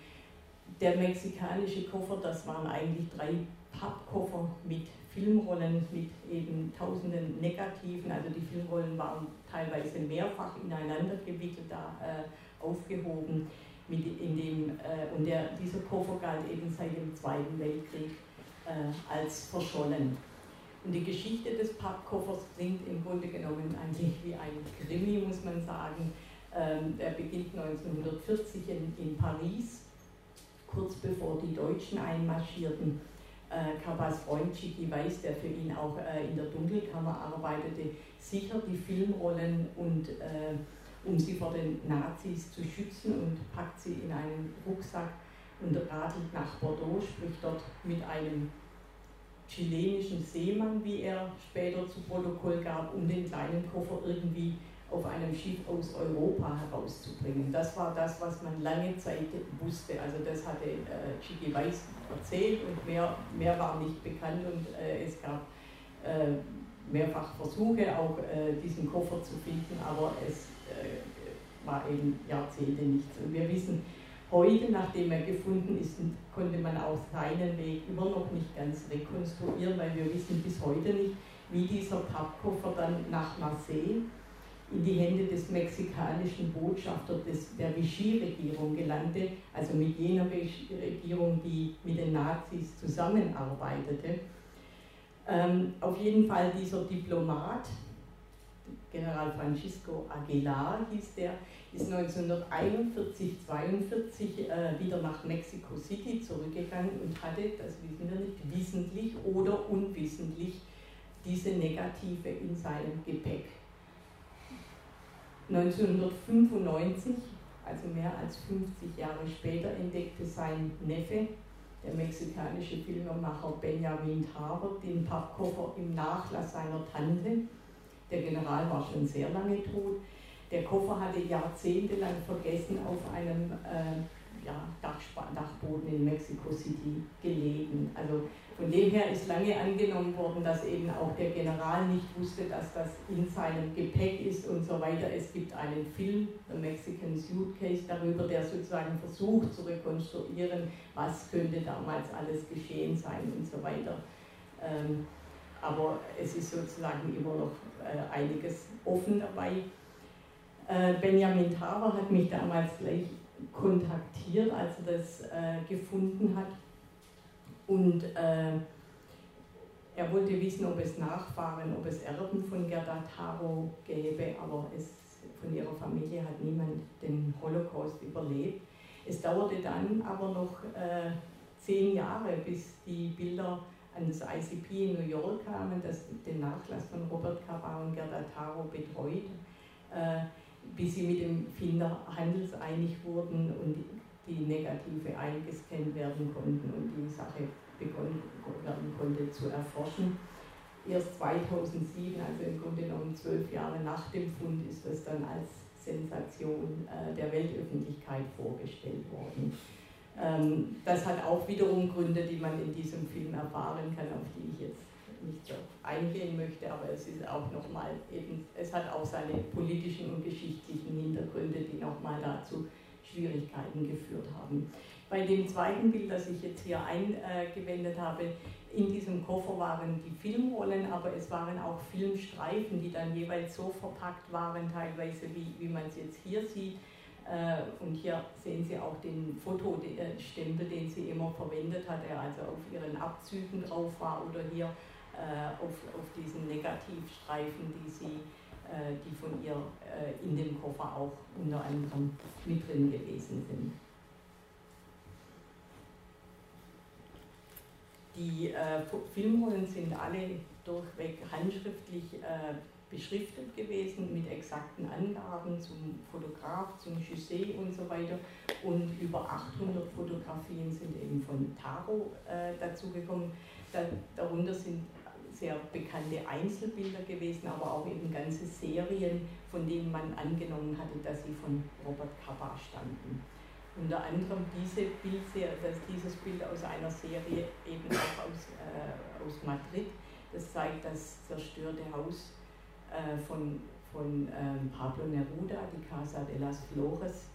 Der mexikanische Koffer, das waren eigentlich drei Pappkoffer mit Filmrollen mit eben tausenden Negativen. Also die Filmrollen waren teilweise mehrfach ineinander gewickelt, da äh, aufgehoben. Mit in dem, äh, und der, dieser Koffer galt eben seit dem Zweiten Weltkrieg äh, als verschollen. Und die Geschichte des Pappkoffers klingt im Grunde genommen eigentlich wie ein Krimi, muss man sagen. Ähm, er beginnt 1940 in, in Paris, kurz bevor die Deutschen einmarschierten äh, Kabas Freund Chiki Weiß, der für ihn auch äh, in der Dunkelkammer arbeitete, sichert die Filmrollen und äh, um sie vor den Nazis zu schützen und packt sie in einen Rucksack und radelt nach Bordeaux, spricht dort mit einem chilenischen Seemann, wie er später zu Protokoll gab, um den kleinen Koffer irgendwie auf einem Schiff aus Europa herauszubringen. Das war das, was man lange Zeit wusste. Also das hatte äh, Chigi Weiß erzählt und mehr, mehr war nicht bekannt und äh, es gab äh, mehrfach Versuche, auch äh, diesen Koffer zu finden, aber es äh, war eben Jahrzehnte nichts. Und wir wissen heute, nachdem er gefunden ist, konnte man auch seinen Weg immer noch nicht ganz rekonstruieren, weil wir wissen bis heute nicht, wie dieser Pappkoffer dann nach Marseille in die Hände des mexikanischen Botschafters des, der Vichy-Regierung gelangte, also mit jener Regierung, die mit den Nazis zusammenarbeitete. Ähm, auf jeden Fall dieser Diplomat, General Francisco Aguilar hieß der, ist 1941, 42 äh, wieder nach Mexico City zurückgegangen und hatte, das wissen wir nicht, wissentlich oder unwissentlich diese Negative in seinem Gepäck. 1995, also mehr als 50 Jahre später, entdeckte sein Neffe, der mexikanische Filmemacher Benjamin Tarver, den Pappkoffer im Nachlass seiner Tante. Der General war schon sehr lange tot. Der Koffer hatte jahrzehntelang vergessen auf einem äh, ja, Dachboden in Mexico City gelegen. Also von dem her ist lange angenommen worden, dass eben auch der General nicht wusste, dass das in seinem Gepäck ist und so weiter. Es gibt einen Film, The Mexican Suitcase, darüber, der sozusagen versucht zu rekonstruieren, was könnte damals alles geschehen sein und so weiter. Ähm, aber es ist sozusagen immer noch äh, einiges offen dabei. Äh, Benjamin Taber hat mich damals gleich kontaktiert, als er das äh, gefunden hat. Und äh, er wollte wissen, ob es Nachfahren, ob es Erben von Gerda Taro gäbe, aber es, von ihrer Familie hat niemand den Holocaust überlebt. Es dauerte dann aber noch äh, zehn Jahre, bis die Bilder an das ICP in New York kamen, das den Nachlass von Robert Capa und Gerda Taro betreut. Äh, bis sie mit dem Finder handelseinig wurden und die Negative eingescannt werden konnten und die Sache begonnen werden konnte zu erforschen. Erst 2007, also im Grunde genommen zwölf Jahre nach dem Fund, ist das dann als Sensation äh, der Weltöffentlichkeit vorgestellt worden. Ähm, das hat auch wiederum Gründe, die man in diesem Film erfahren kann, auf die ich jetzt nicht so eingehen möchte, aber es ist auch nochmal eben, es hat auch seine politischen und geschichtlichen Hintergründe, die nochmal dazu Schwierigkeiten geführt haben. Bei dem zweiten Bild, das ich jetzt hier eingewendet habe, in diesem Koffer waren die Filmrollen, aber es waren auch Filmstreifen, die dann jeweils so verpackt waren, teilweise wie, wie man es jetzt hier sieht. Äh, und hier sehen Sie auch den Fotostempel, den sie immer verwendet hat, der also auf ihren Abzügen drauf war oder hier äh, auf, auf diesen Negativstreifen, die, sie, die von ihr äh, in dem Koffer auch unter anderem mit drin gewesen sind. Die äh, Filmrollen sind alle durchweg handschriftlich äh, beschriftet gewesen mit exakten Angaben zum Fotograf, zum José und so weiter. Und über 800 Fotografien sind eben von Taro äh, dazugekommen. Da, darunter sind sehr bekannte Einzelbilder gewesen, aber auch eben ganze Serien, von denen man angenommen hatte, dass sie von Robert Capa standen. Unter anderem diese Bildserie, dass dieses Bild aus einer Serie eben auch aus, äh, aus Madrid, das zeigt das zerstörte Haus äh, von, von ähm, Pablo Neruda, die Casa de las Flores.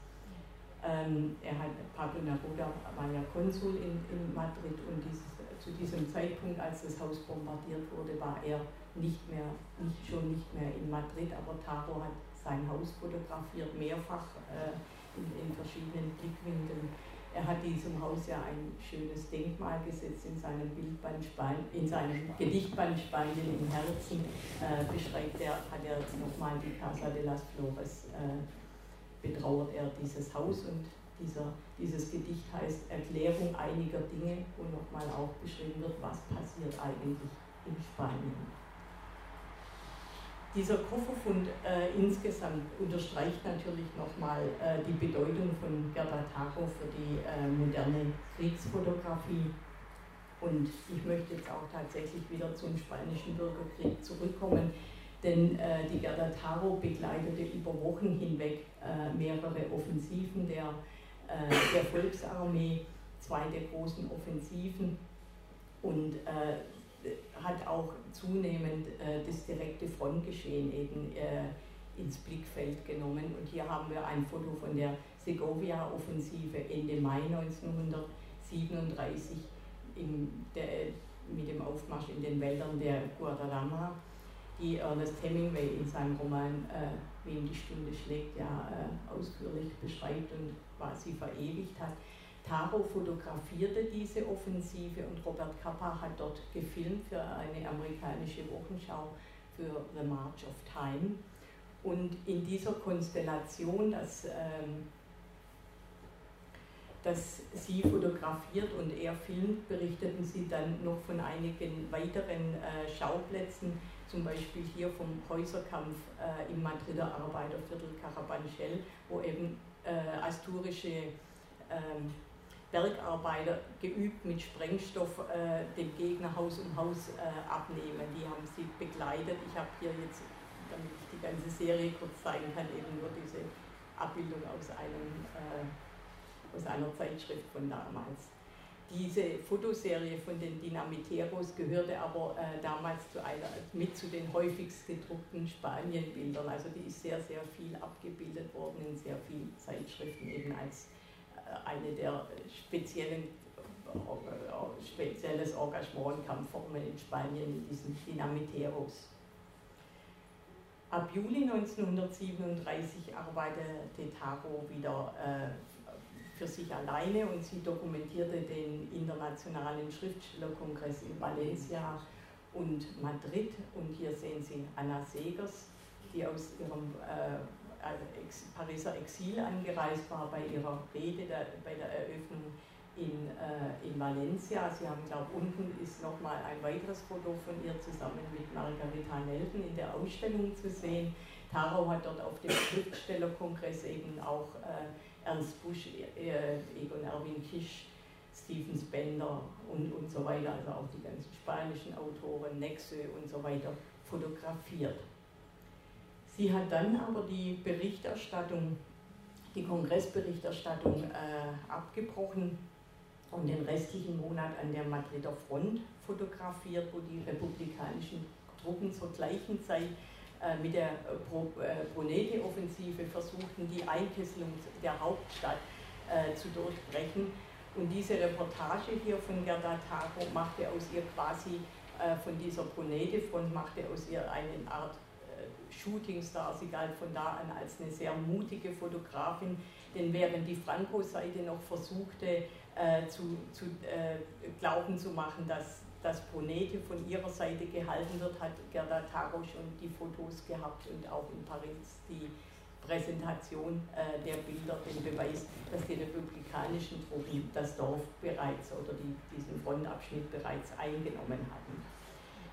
Ähm, er hat, Pablo Neruda war ja Konsul in, in Madrid und dieses zu diesem Zeitpunkt, als das Haus bombardiert wurde, war er nicht mehr, nicht, schon nicht mehr in Madrid, aber Taro hat sein Haus fotografiert, mehrfach äh, in, in, verschiedenen Blickwinkeln. Er hat diesem Haus ja ein schönes Denkmal gesetzt in seinem Bildband in seinem Gedichtband Spanien im Herzen. Äh, beschreibt er, hat er nochmal die Casa de las Flores, äh, betrauert er dieses Haus und dieser, dieses Gedicht heißt Erklärung einiger Dinge, wo nochmal auch beschrieben wird, was passiert eigentlich in Spanien. Dieser Kofferfund äh, insgesamt unterstreicht natürlich nochmal äh, die Bedeutung von Gerda Taro für die äh, moderne Kriegsfotografie. Und ich möchte jetzt auch tatsächlich wieder zum Spanischen Bürgerkrieg zurückkommen. denn äh, die Gerda Taro begleitete über Wochen hinweg äh, mehrere Offensiven der, der Volksarmee, zwei der großen Offensiven und äh, hat auch zunehmend äh, das direkte Frontgeschehen eben äh, ins Blickfeld genommen. Und hier haben wir ein Foto von der Segovia-Offensive Ende Mai 1937 im, der, mit dem Aufmarsch in den Wäldern der Guadalama, die Ernest Hemingway in seinem Roman äh, Wem die Stunde schlägt ja äh, ausführlich beschreibt und quasi verewigt hat. Taro fotografierte diese Offensive und Robert Capa hat dort gefilmt für eine amerikanische Wochenschau für The March of Time. Und in dieser Konstellation, dass ähm, dass sie fotografiert und er filmt, berichteten sie dann noch von einigen weiteren äh, Schauplätzen, zum Beispiel hier vom Häuserkampf äh, im Madrider Arbeiterviertel Carabanchel, wo eben äh, asturische ähm, Bergarbeiter geübt mit Sprengstoff äh, dem Gegner Haus um Haus äh, abnehmen. Die haben sie begleitet. Ich habe hier jetzt, damit ich die ganze Serie kurz zeigen kann, eben nur diese Abbildung aus einem äh, aus einer Zeitschrift von damals. Diese Fotoserie von den Dinamiteros gehörte aber äh, damals zu einer, mit zu den häufigst gedruckten Spanienbildern. Also die ist sehr, sehr viel abgebildet worden in sehr vielen Zeitschriften, eben als äh, eine der speziellen äh, spezielles Engagement und Kampfformen in Spanien mit diesen Dinamiteros. Ab Juli 1937 arbeitete Taro wieder äh, für sich alleine und sie dokumentierte den internationalen Schriftstellerkongress in Valencia und Madrid. Und hier sehen Sie Anna Segers, die aus ihrem äh, Ex Pariser Exil angereist war bei ihrer Rede der, bei der Eröffnung in, äh, in Valencia. Sie haben, glaube ich, unten ist nochmal ein weiteres Foto von ihr zusammen mit Margarita Nelken in der Ausstellung zu sehen. Taro hat dort auf dem Schriftstellerkongress eben auch äh, Ernst Busch, äh, Egon Erwin Kisch, Stephen Spender und, und so weiter, also auch die ganzen spanischen Autoren, Nexe und so weiter, fotografiert. Sie hat dann aber die Berichterstattung, die Kongressberichterstattung äh, abgebrochen und den restlichen Monat an der Madrider Front fotografiert, wo die republikanischen Truppen zur gleichen Zeit mit der Brunete-Offensive äh, versuchten, die Einkesselung der Hauptstadt äh, zu durchbrechen. Und diese Reportage hier von Gerda Tago machte aus ihr quasi, von dieser Brunete-Front, machte aus ihr eine Art Shootingstar. Sie galt von da an als eine sehr mutige Fotografin, denn während die Franco-Seite noch versuchte zu, zu glauben zu machen, dass dass Brunete von ihrer Seite gehalten wird, hat Gerda Taro schon die Fotos gehabt und auch in Paris die Präsentation äh, der Bilder, den Beweis, dass die republikanischen Truppen das Dorf bereits oder die, diesen Frontabschnitt bereits eingenommen hatten.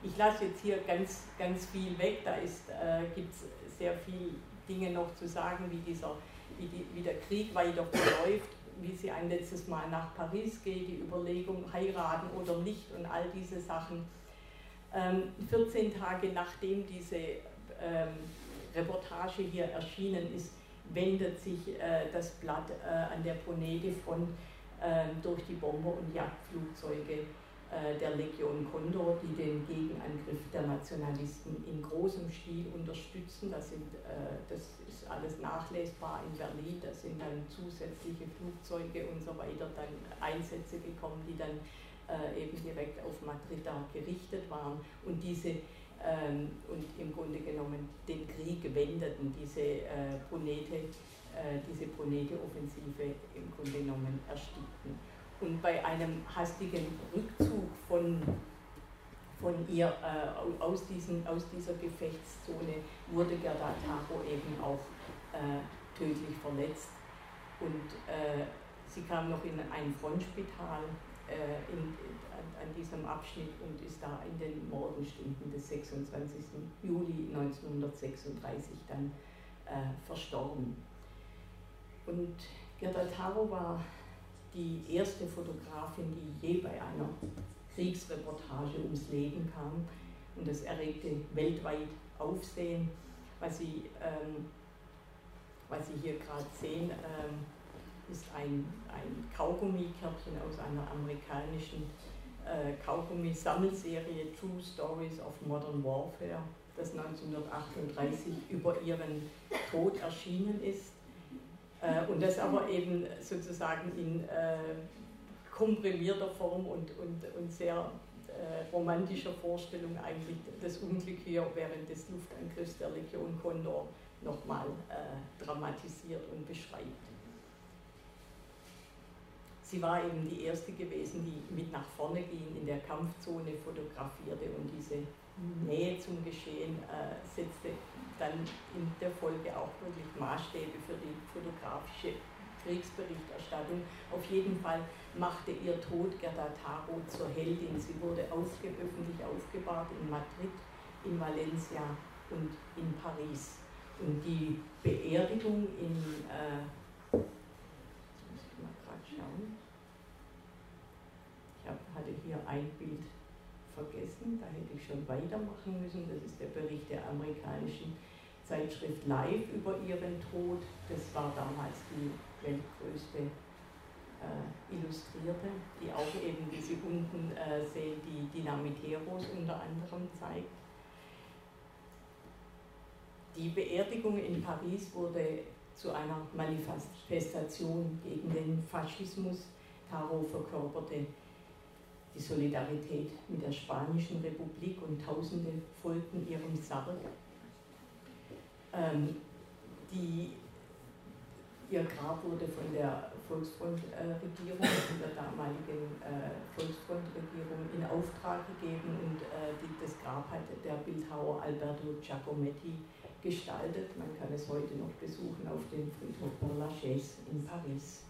Ich lasse jetzt hier ganz, ganz viel weg, da äh, gibt es sehr viele Dinge noch zu sagen, wie, dieser, wie, die, wie der Krieg weiter verläuft wie sie ein letztes Mal nach Paris geht, die Überlegung, heiraten oder nicht und all diese Sachen. 14 ähm, Tage nachdem diese ähm, Reportage hier erschienen ist, wendet sich äh, das Blatt äh, an der Ponede-Front ähm, durch die Bomber- und Jagdflugzeuge der Legion Condor, die den Gegenangriff der Nationalisten in großem Stil unterstützen. Das, sind, äh, das ist alles nachlesbar in Berlin. Da sind dann zusätzliche Flugzeuge und so weiter, dann Einsätze gekommen, die dann äh, eben direkt auf Madrid da gerichtet waren und diese ähm, und im Grunde genommen den Krieg wendeten, diese Brunete, diese Brunete-Offensive im Grunde genommen erstickten. Und bei einem hastigen Rückzug von, von ihr äh, aus, diesen, aus dieser Gefechtszone wurde Gerda Taro eben auch äh, tödlich verletzt. Und äh, sie kam noch in ein Frontspital äh, in, an, an, diesem Abschnitt und ist da in den Morgenstunden des 26. Juli 1936 dann äh, verstorben. Und Gerda Taro war die erste Fotografin, die je bei einer Kriegsreportage ums Leben kam. und das erregte weltweit Aufsehen. Was Sie, ähm, was Sie hier gerade sehen, ähm, ist ein, ein Kaugummikärtchen aus einer amerikanischen äh, Kaugummi-Sammelserie True Stories of Modern Warfare, das 1938 über ihren Tod erschienen ist äh, und das aber eben sozusagen in äh, komprimierter Form und, und, und sehr äh, romantischer Vorstellung eigentlich das Unglück hier während des Luftangriffs der Legion Condor nochmal äh, dramatisiert und beschreibt. Sie war eben die erste gewesen, die mit nach vorne ging, in der Kampfzone fotografierte und diese Nähe zum Geschehen äh, setzte dann in der Folge auch wirklich Maßstäbe für die fotografische Kriegsberichterstattung. Auf jeden Fall machte ihr Tod Gerda Taro zur Heldin. Sie wurde öffentlich aufgebahrt in Madrid, in Valencia und in Paris. Und die Beerdigung in, äh, muss ich mal gerade schauen, ich hab, hatte hier ein Bild vergessen, da hätte ich schon weitermachen müssen. Das ist der Bericht der amerikanischen Zeitschrift Live über ihren Tod. Das war damals die weltgrößte äh, Illustrierte, die auch eben, wie Sie unten äh, sehen, die Dynamiteros unter anderem zeigt. Die Beerdigung in Paris wurde zu einer Manifestation gegen den Faschismus. Taro verkörperte die Solidarität mit der Spanischen Republik und Tausende folgten ihrem Sarg. Ähm, die, ihr Grab wurde von der Volksfrontregierung, äh, der damaligen äh, Volksfrontregierung in Auftrag gegeben und äh, die, das Grab hat der Bildhauer Alberto Giacometti gestaltet. Man kann es heute noch besuchen auf dem Friedhof Père Lachaise in Paris.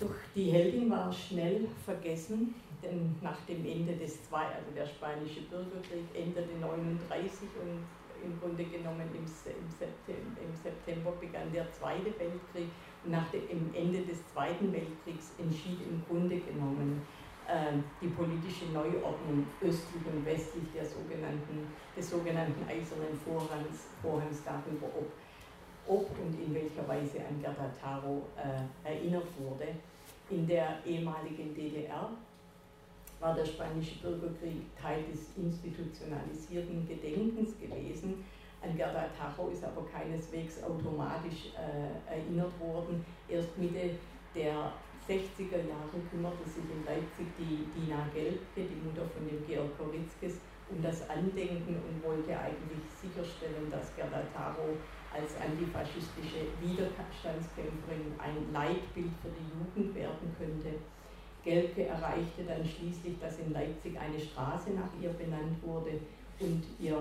Doch die Heldin war schnell vergessen, denn nach dem Ende des Zweiten, also der spanische Bürgerkrieg endete 1939 und im Grunde genommen im, September, im September begann der Zweite Weltkrieg und nach dem Ende des Zweiten Weltkriegs entschied im Grunde genommen äh, die politische Neuordnung östlich und westlich der sogenannten, des sogenannten Eisernen Vorhangs, Vorhangs darüber, ob ob und in welcher Weise an Gerda Taro äh, erinnert wurde. In der ehemaligen DDR war der spanische Bürgerkrieg Teil des institutionalisierten Gedenkens gewesen. An Gerda Taro ist aber keineswegs automatisch äh, erinnert worden. Erst Mitte der 60er Jahre kümmerte sich in Leipzig die Dina Gelbke, die Mutter von dem Georg Koritzkes, um das Andenken und wollte eigentlich sicherstellen, dass Gerda Taro als antifaschistische Widerstandskämpferin ein Leitbild für die Jugend werden könnte. Gelke erreichte dann schließlich, dass in Leipzig eine Straße nach ihr benannt wurde und ihr,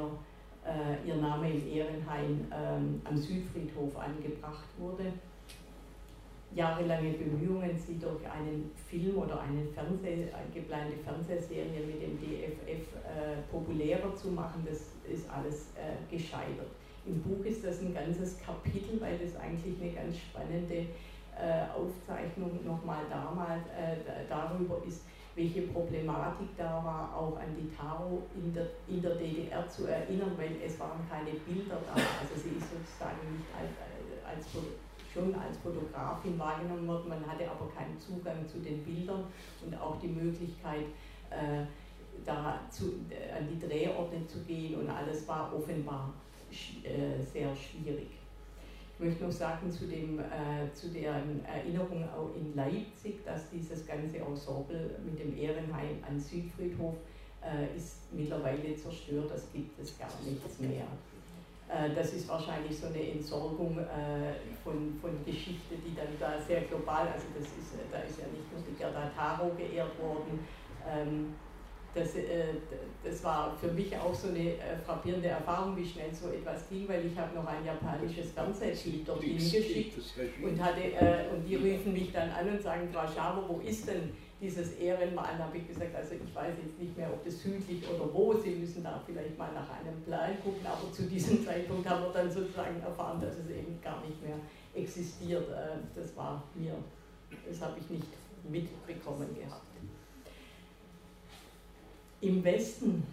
äh, ihr Name im Ehrenhain ähm, am Südfriedhof angebracht wurde. Jahrelange Bemühungen, sie durch einen Film oder eine, Fernseh, geplante Fernsehserie mit dem DFF äh, populärer zu machen, das ist alles äh, gescheitert. Im Buch ist das ein ganzes Kapitel, weil das eigentlich eine ganz spannende äh, Aufzeichnung nochmal damals äh, darüber ist, welche Problematik da war, auch an die Taro in der, in der DDR zu erinnern, weil es waren keine Bilder da. Also sie ist sozusagen nicht als, äh, als, schon als Fotografin wahrgenommen worden, man hatte aber keinen Zugang zu den Bildern und auch die Möglichkeit, äh, da zu, äh, an die Drehorte zu gehen und alles war offenbar äh, sehr schwierig. Ich möchte noch sagen zu, dem, äh, zu deren Erinnerung auch in Leipzig, dass dieses ganze Ensemble mit dem Ehrenheim an Südfriedhof äh, ist mittlerweile zerstört, das gibt es gar nichts mehr. Äh, das ist wahrscheinlich so eine Entsorgung äh, von, von Geschichte, die dann da sehr global, also das ist, äh, da ist ja nicht nur die Gerda Taro geehrt worden, ähm, das, das war für mich auch so eine frappierende Erfahrung, wie schnell so etwas ging, weil ich habe noch ein japanisches Fernsehschild dorthin geschickt und, hatte, und die riefen mich dann an und sagen, Frau Schaber, wo ist denn dieses Ehrenmalen, habe ich gesagt, also ich weiß jetzt nicht mehr, ob das südlich oder wo, Sie müssen da vielleicht mal nach einem Plan gucken, aber zu diesem (laughs) Zeitpunkt haben wir dann sozusagen erfahren, dass es eben gar nicht mehr existiert. Äh, das war mir, das habe ich nicht mitbekommen gehabt. Im Westen,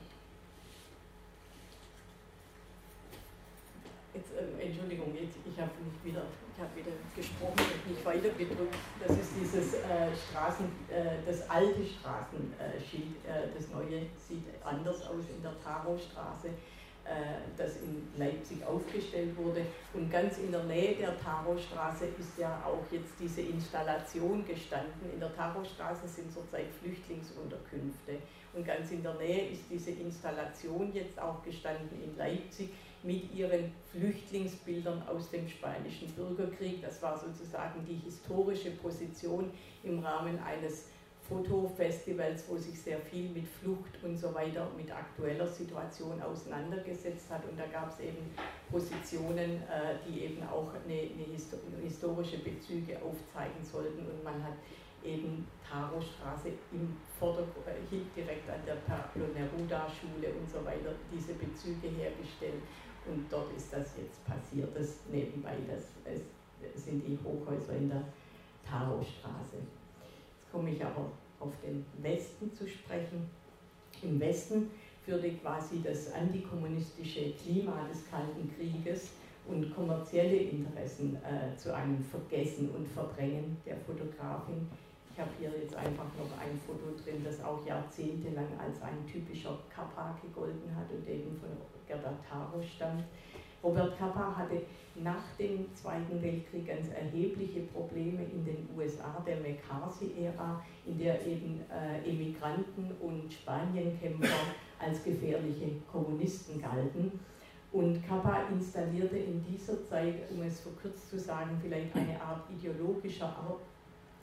jetzt, äh, Entschuldigung, jetzt, ich habe mich wieder ich habe wieder gesprochen und nicht weitergedrückt. Das ist dieses äh, Straßen, äh, das alte Straßenschild. Äh, das neue sieht anders aus in der Tarotstraße, äh, das in Leipzig aufgestellt wurde. Und ganz in der Nähe der Tarotstraße ist ja auch jetzt diese Installation gestanden. In der Tarotstraße sind zurzeit Flüchtlingsunterkünfte. Und ganz in der Nähe ist diese Installation jetzt auch gestanden in Leipzig mit ihren Flüchtlingsbildern aus dem spanischen Bürgerkrieg. Das war sozusagen die historische Position im Rahmen eines Fotofestivals, wo sich sehr viel mit Flucht und so weiter, mit aktueller Situation auseinandergesetzt hat. Und da gab es eben Positionen, äh, die eben auch eine, historische Bezüge aufzeigen sollten. Und man hat eben Taro-Straße im Vordergrund, äh, direkt an der Pablo Neruda-Schule und so weiter, diese Bezüge hergestellt. Und dort ist das jetzt passiert, das nebenbei, das, das sind die Hochhäuser in der Taro-Straße. Jetzt komme ich aber auf den Westen zu sprechen. Im Westen führte quasi das antikommunistische Klima des Kalten Krieges und kommerzielle Interessen äh, zu einem Vergessen und Verdrängen der Fotografin ich habe hier jetzt einfach noch ein Foto drin, das auch jahrzehntelang als ein typischer Kappa gegolten hat und eben von Gerda Taro stammt. Robert Kappa hatte nach dem Zweiten Weltkrieg ganz erhebliche Probleme in den USA der McCarthy-Ära, in der eben äh, Emigranten und Spanienkämpfer als gefährliche Kommunisten galten. Und Kappa installierte in dieser Zeit, um es verkürzt zu sagen, vielleicht eine Art ideologischer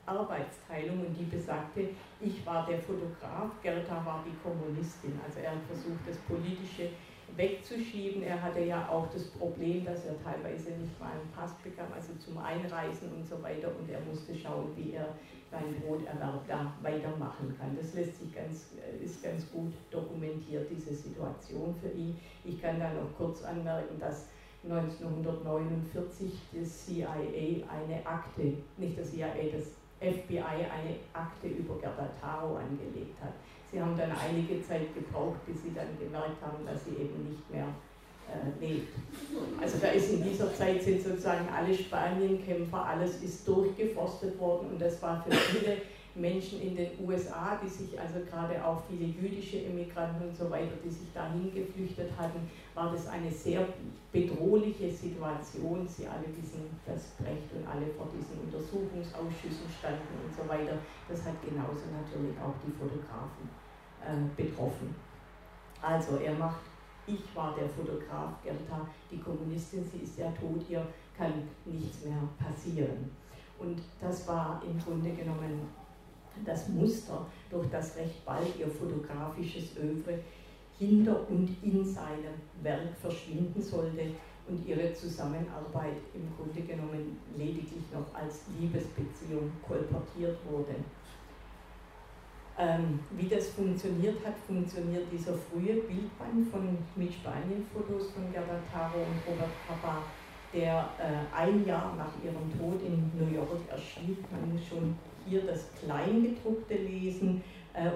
Arbeitsteilung und die besagte, ich war der Fotograf, Gerda war die Kommunistin. Also er hat versucht, das Politische wegzuschieben. Er hatte ja auch das Problem, dass er teilweise nicht mal einen Pass bekam, also zum Einreisen und so weiter. Und er musste schauen, wie er seinen Broterwerb da weitermachen kann. Das lässt sich ganz, ist ganz gut dokumentiert, diese Situation für ihn. Ich kann da noch kurz anmerken, dass 1949 das CIA eine Akte, nicht das CIA, das FBI eine Akte über Gerda Taro angelegt hat. Sie haben dann einige Zeit gebraucht, bis sie dann gemerkt haben, dass sie eben nicht mehr äh, lebt. Also da ist in dieser Zeit sind sozusagen alle Spanienkämpfer, alles ist durchgeforstet worden und das war für viele Menschen in den USA, die sich also gerade auch viele jüdische Immigranten und so weiter, die sich dahin geflüchtet hatten, war das eine sehr bedrohliche Situation. Sie alle wissen, dass Brecht und alle vor diesen Untersuchungsausschüssen standen und so weiter. Das hat genauso natürlich auch die Fotografen äh, betroffen. Also er macht, ich war der Fotograf, Gerda, die Kommunistin, sie ist ja tot, ihr kann nichts mehr passieren. Und das war im Grunde genommen das Muster, durch das recht bald ihr fotografisches Övre hinter und in seinem Werk verschwinden sollte und ihre Zusammenarbeit im Grunde genommen lediglich noch als Liebesbeziehung kolportiert wurde. Ähm, wie das funktioniert hat, funktioniert dieser frühe Bildband von, mit Spanien-Fotos von Gerda Taro und Robert Papa, der äh, ein Jahr nach ihrem Tod in New York erschien. Man muss schon hier das Kleingedruckte lesen,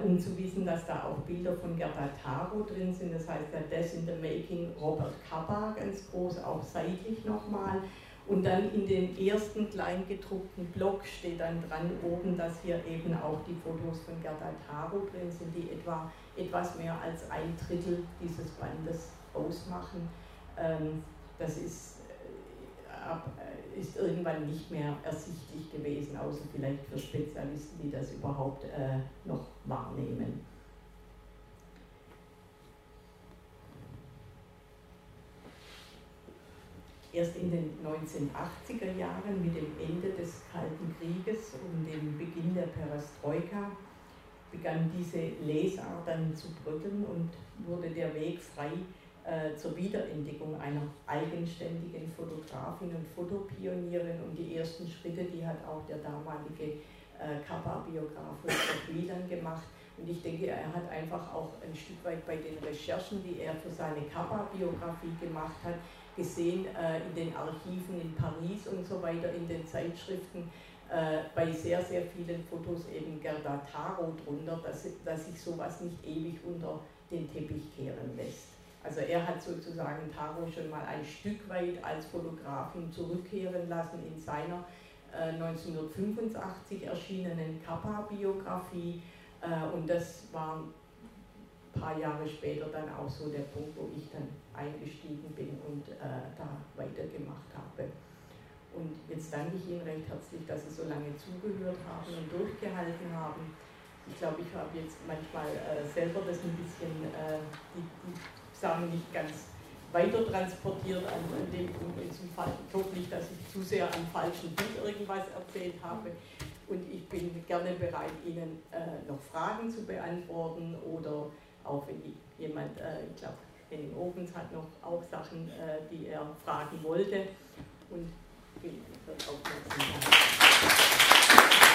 um zu wissen, dass da auch Bilder von Gerda Taro drin sind. Das heißt, der Death in the Making Robert Kappa ganz groß, auch seitlich nochmal. Und dann in dem ersten kleingedruckten Block steht dann dran oben, dass hier eben auch die Fotos von Gerda Taro drin sind, die etwa etwas mehr als ein Drittel dieses Bandes ausmachen. Ähm, das ist äh, ist irgendwann nicht mehr ersichtlich gewesen, außer vielleicht für Spezialisten, die das überhaupt äh, noch wahrnehmen. Erst in den 1980er Jahren mit dem Ende des Kalten Krieges und dem Beginn der Perestroika begann diese Lesart dann zu bröckeln und wurde der Weg frei äh, zur Wiederentdeckung einer eigenständigen Fotografin und Fotopionierin. Und die ersten Schritte, die hat auch der damalige äh, Kappa-Biograf Richard Wieland gemacht. Und ich denke, er hat einfach auch ein Stück weit bei den Recherchen, die er für seine Kappa-Biografie gemacht hat, gesehen äh, in den Archiven in Paris und so weiter, in den Zeitschriften, äh, bei sehr, sehr vielen Fotos eben Gerda Taro drunter, dass, dass sich sowas nicht ewig unter den Teppich kehren lässt. Also er hat sozusagen Taro schon mal ein Stück weit als Fotografin zurückkehren lassen in seiner äh, 1985 erschienenen Kappa-Biografie. Äh, und das war ein paar Jahre später dann auch so der Punkt, wo ich dann eingestiegen bin und äh, da weitergemacht habe. Und jetzt danke ich Ihnen recht herzlich, dass Sie so lange zugehört haben und durchgehalten haben. Ich glaube, ich habe jetzt manchmal äh, selber das ein bisschen, äh, die, die Sachen nicht ganz weiter transportiert. An, an dem Punkt ist ein Fall. Ich hoffe nicht, dass ich zu sehr am falschen Bild irgendwas erzählt habe. Und ich bin gerne bereit, Ihnen äh, noch Fragen zu beantworten oder auch wenn jemand, äh, ich glaube, Henning Ovens hat noch auch Sachen, äh, die er fragen wollte. Und vielen Dank fürs Aufmerksamkeit.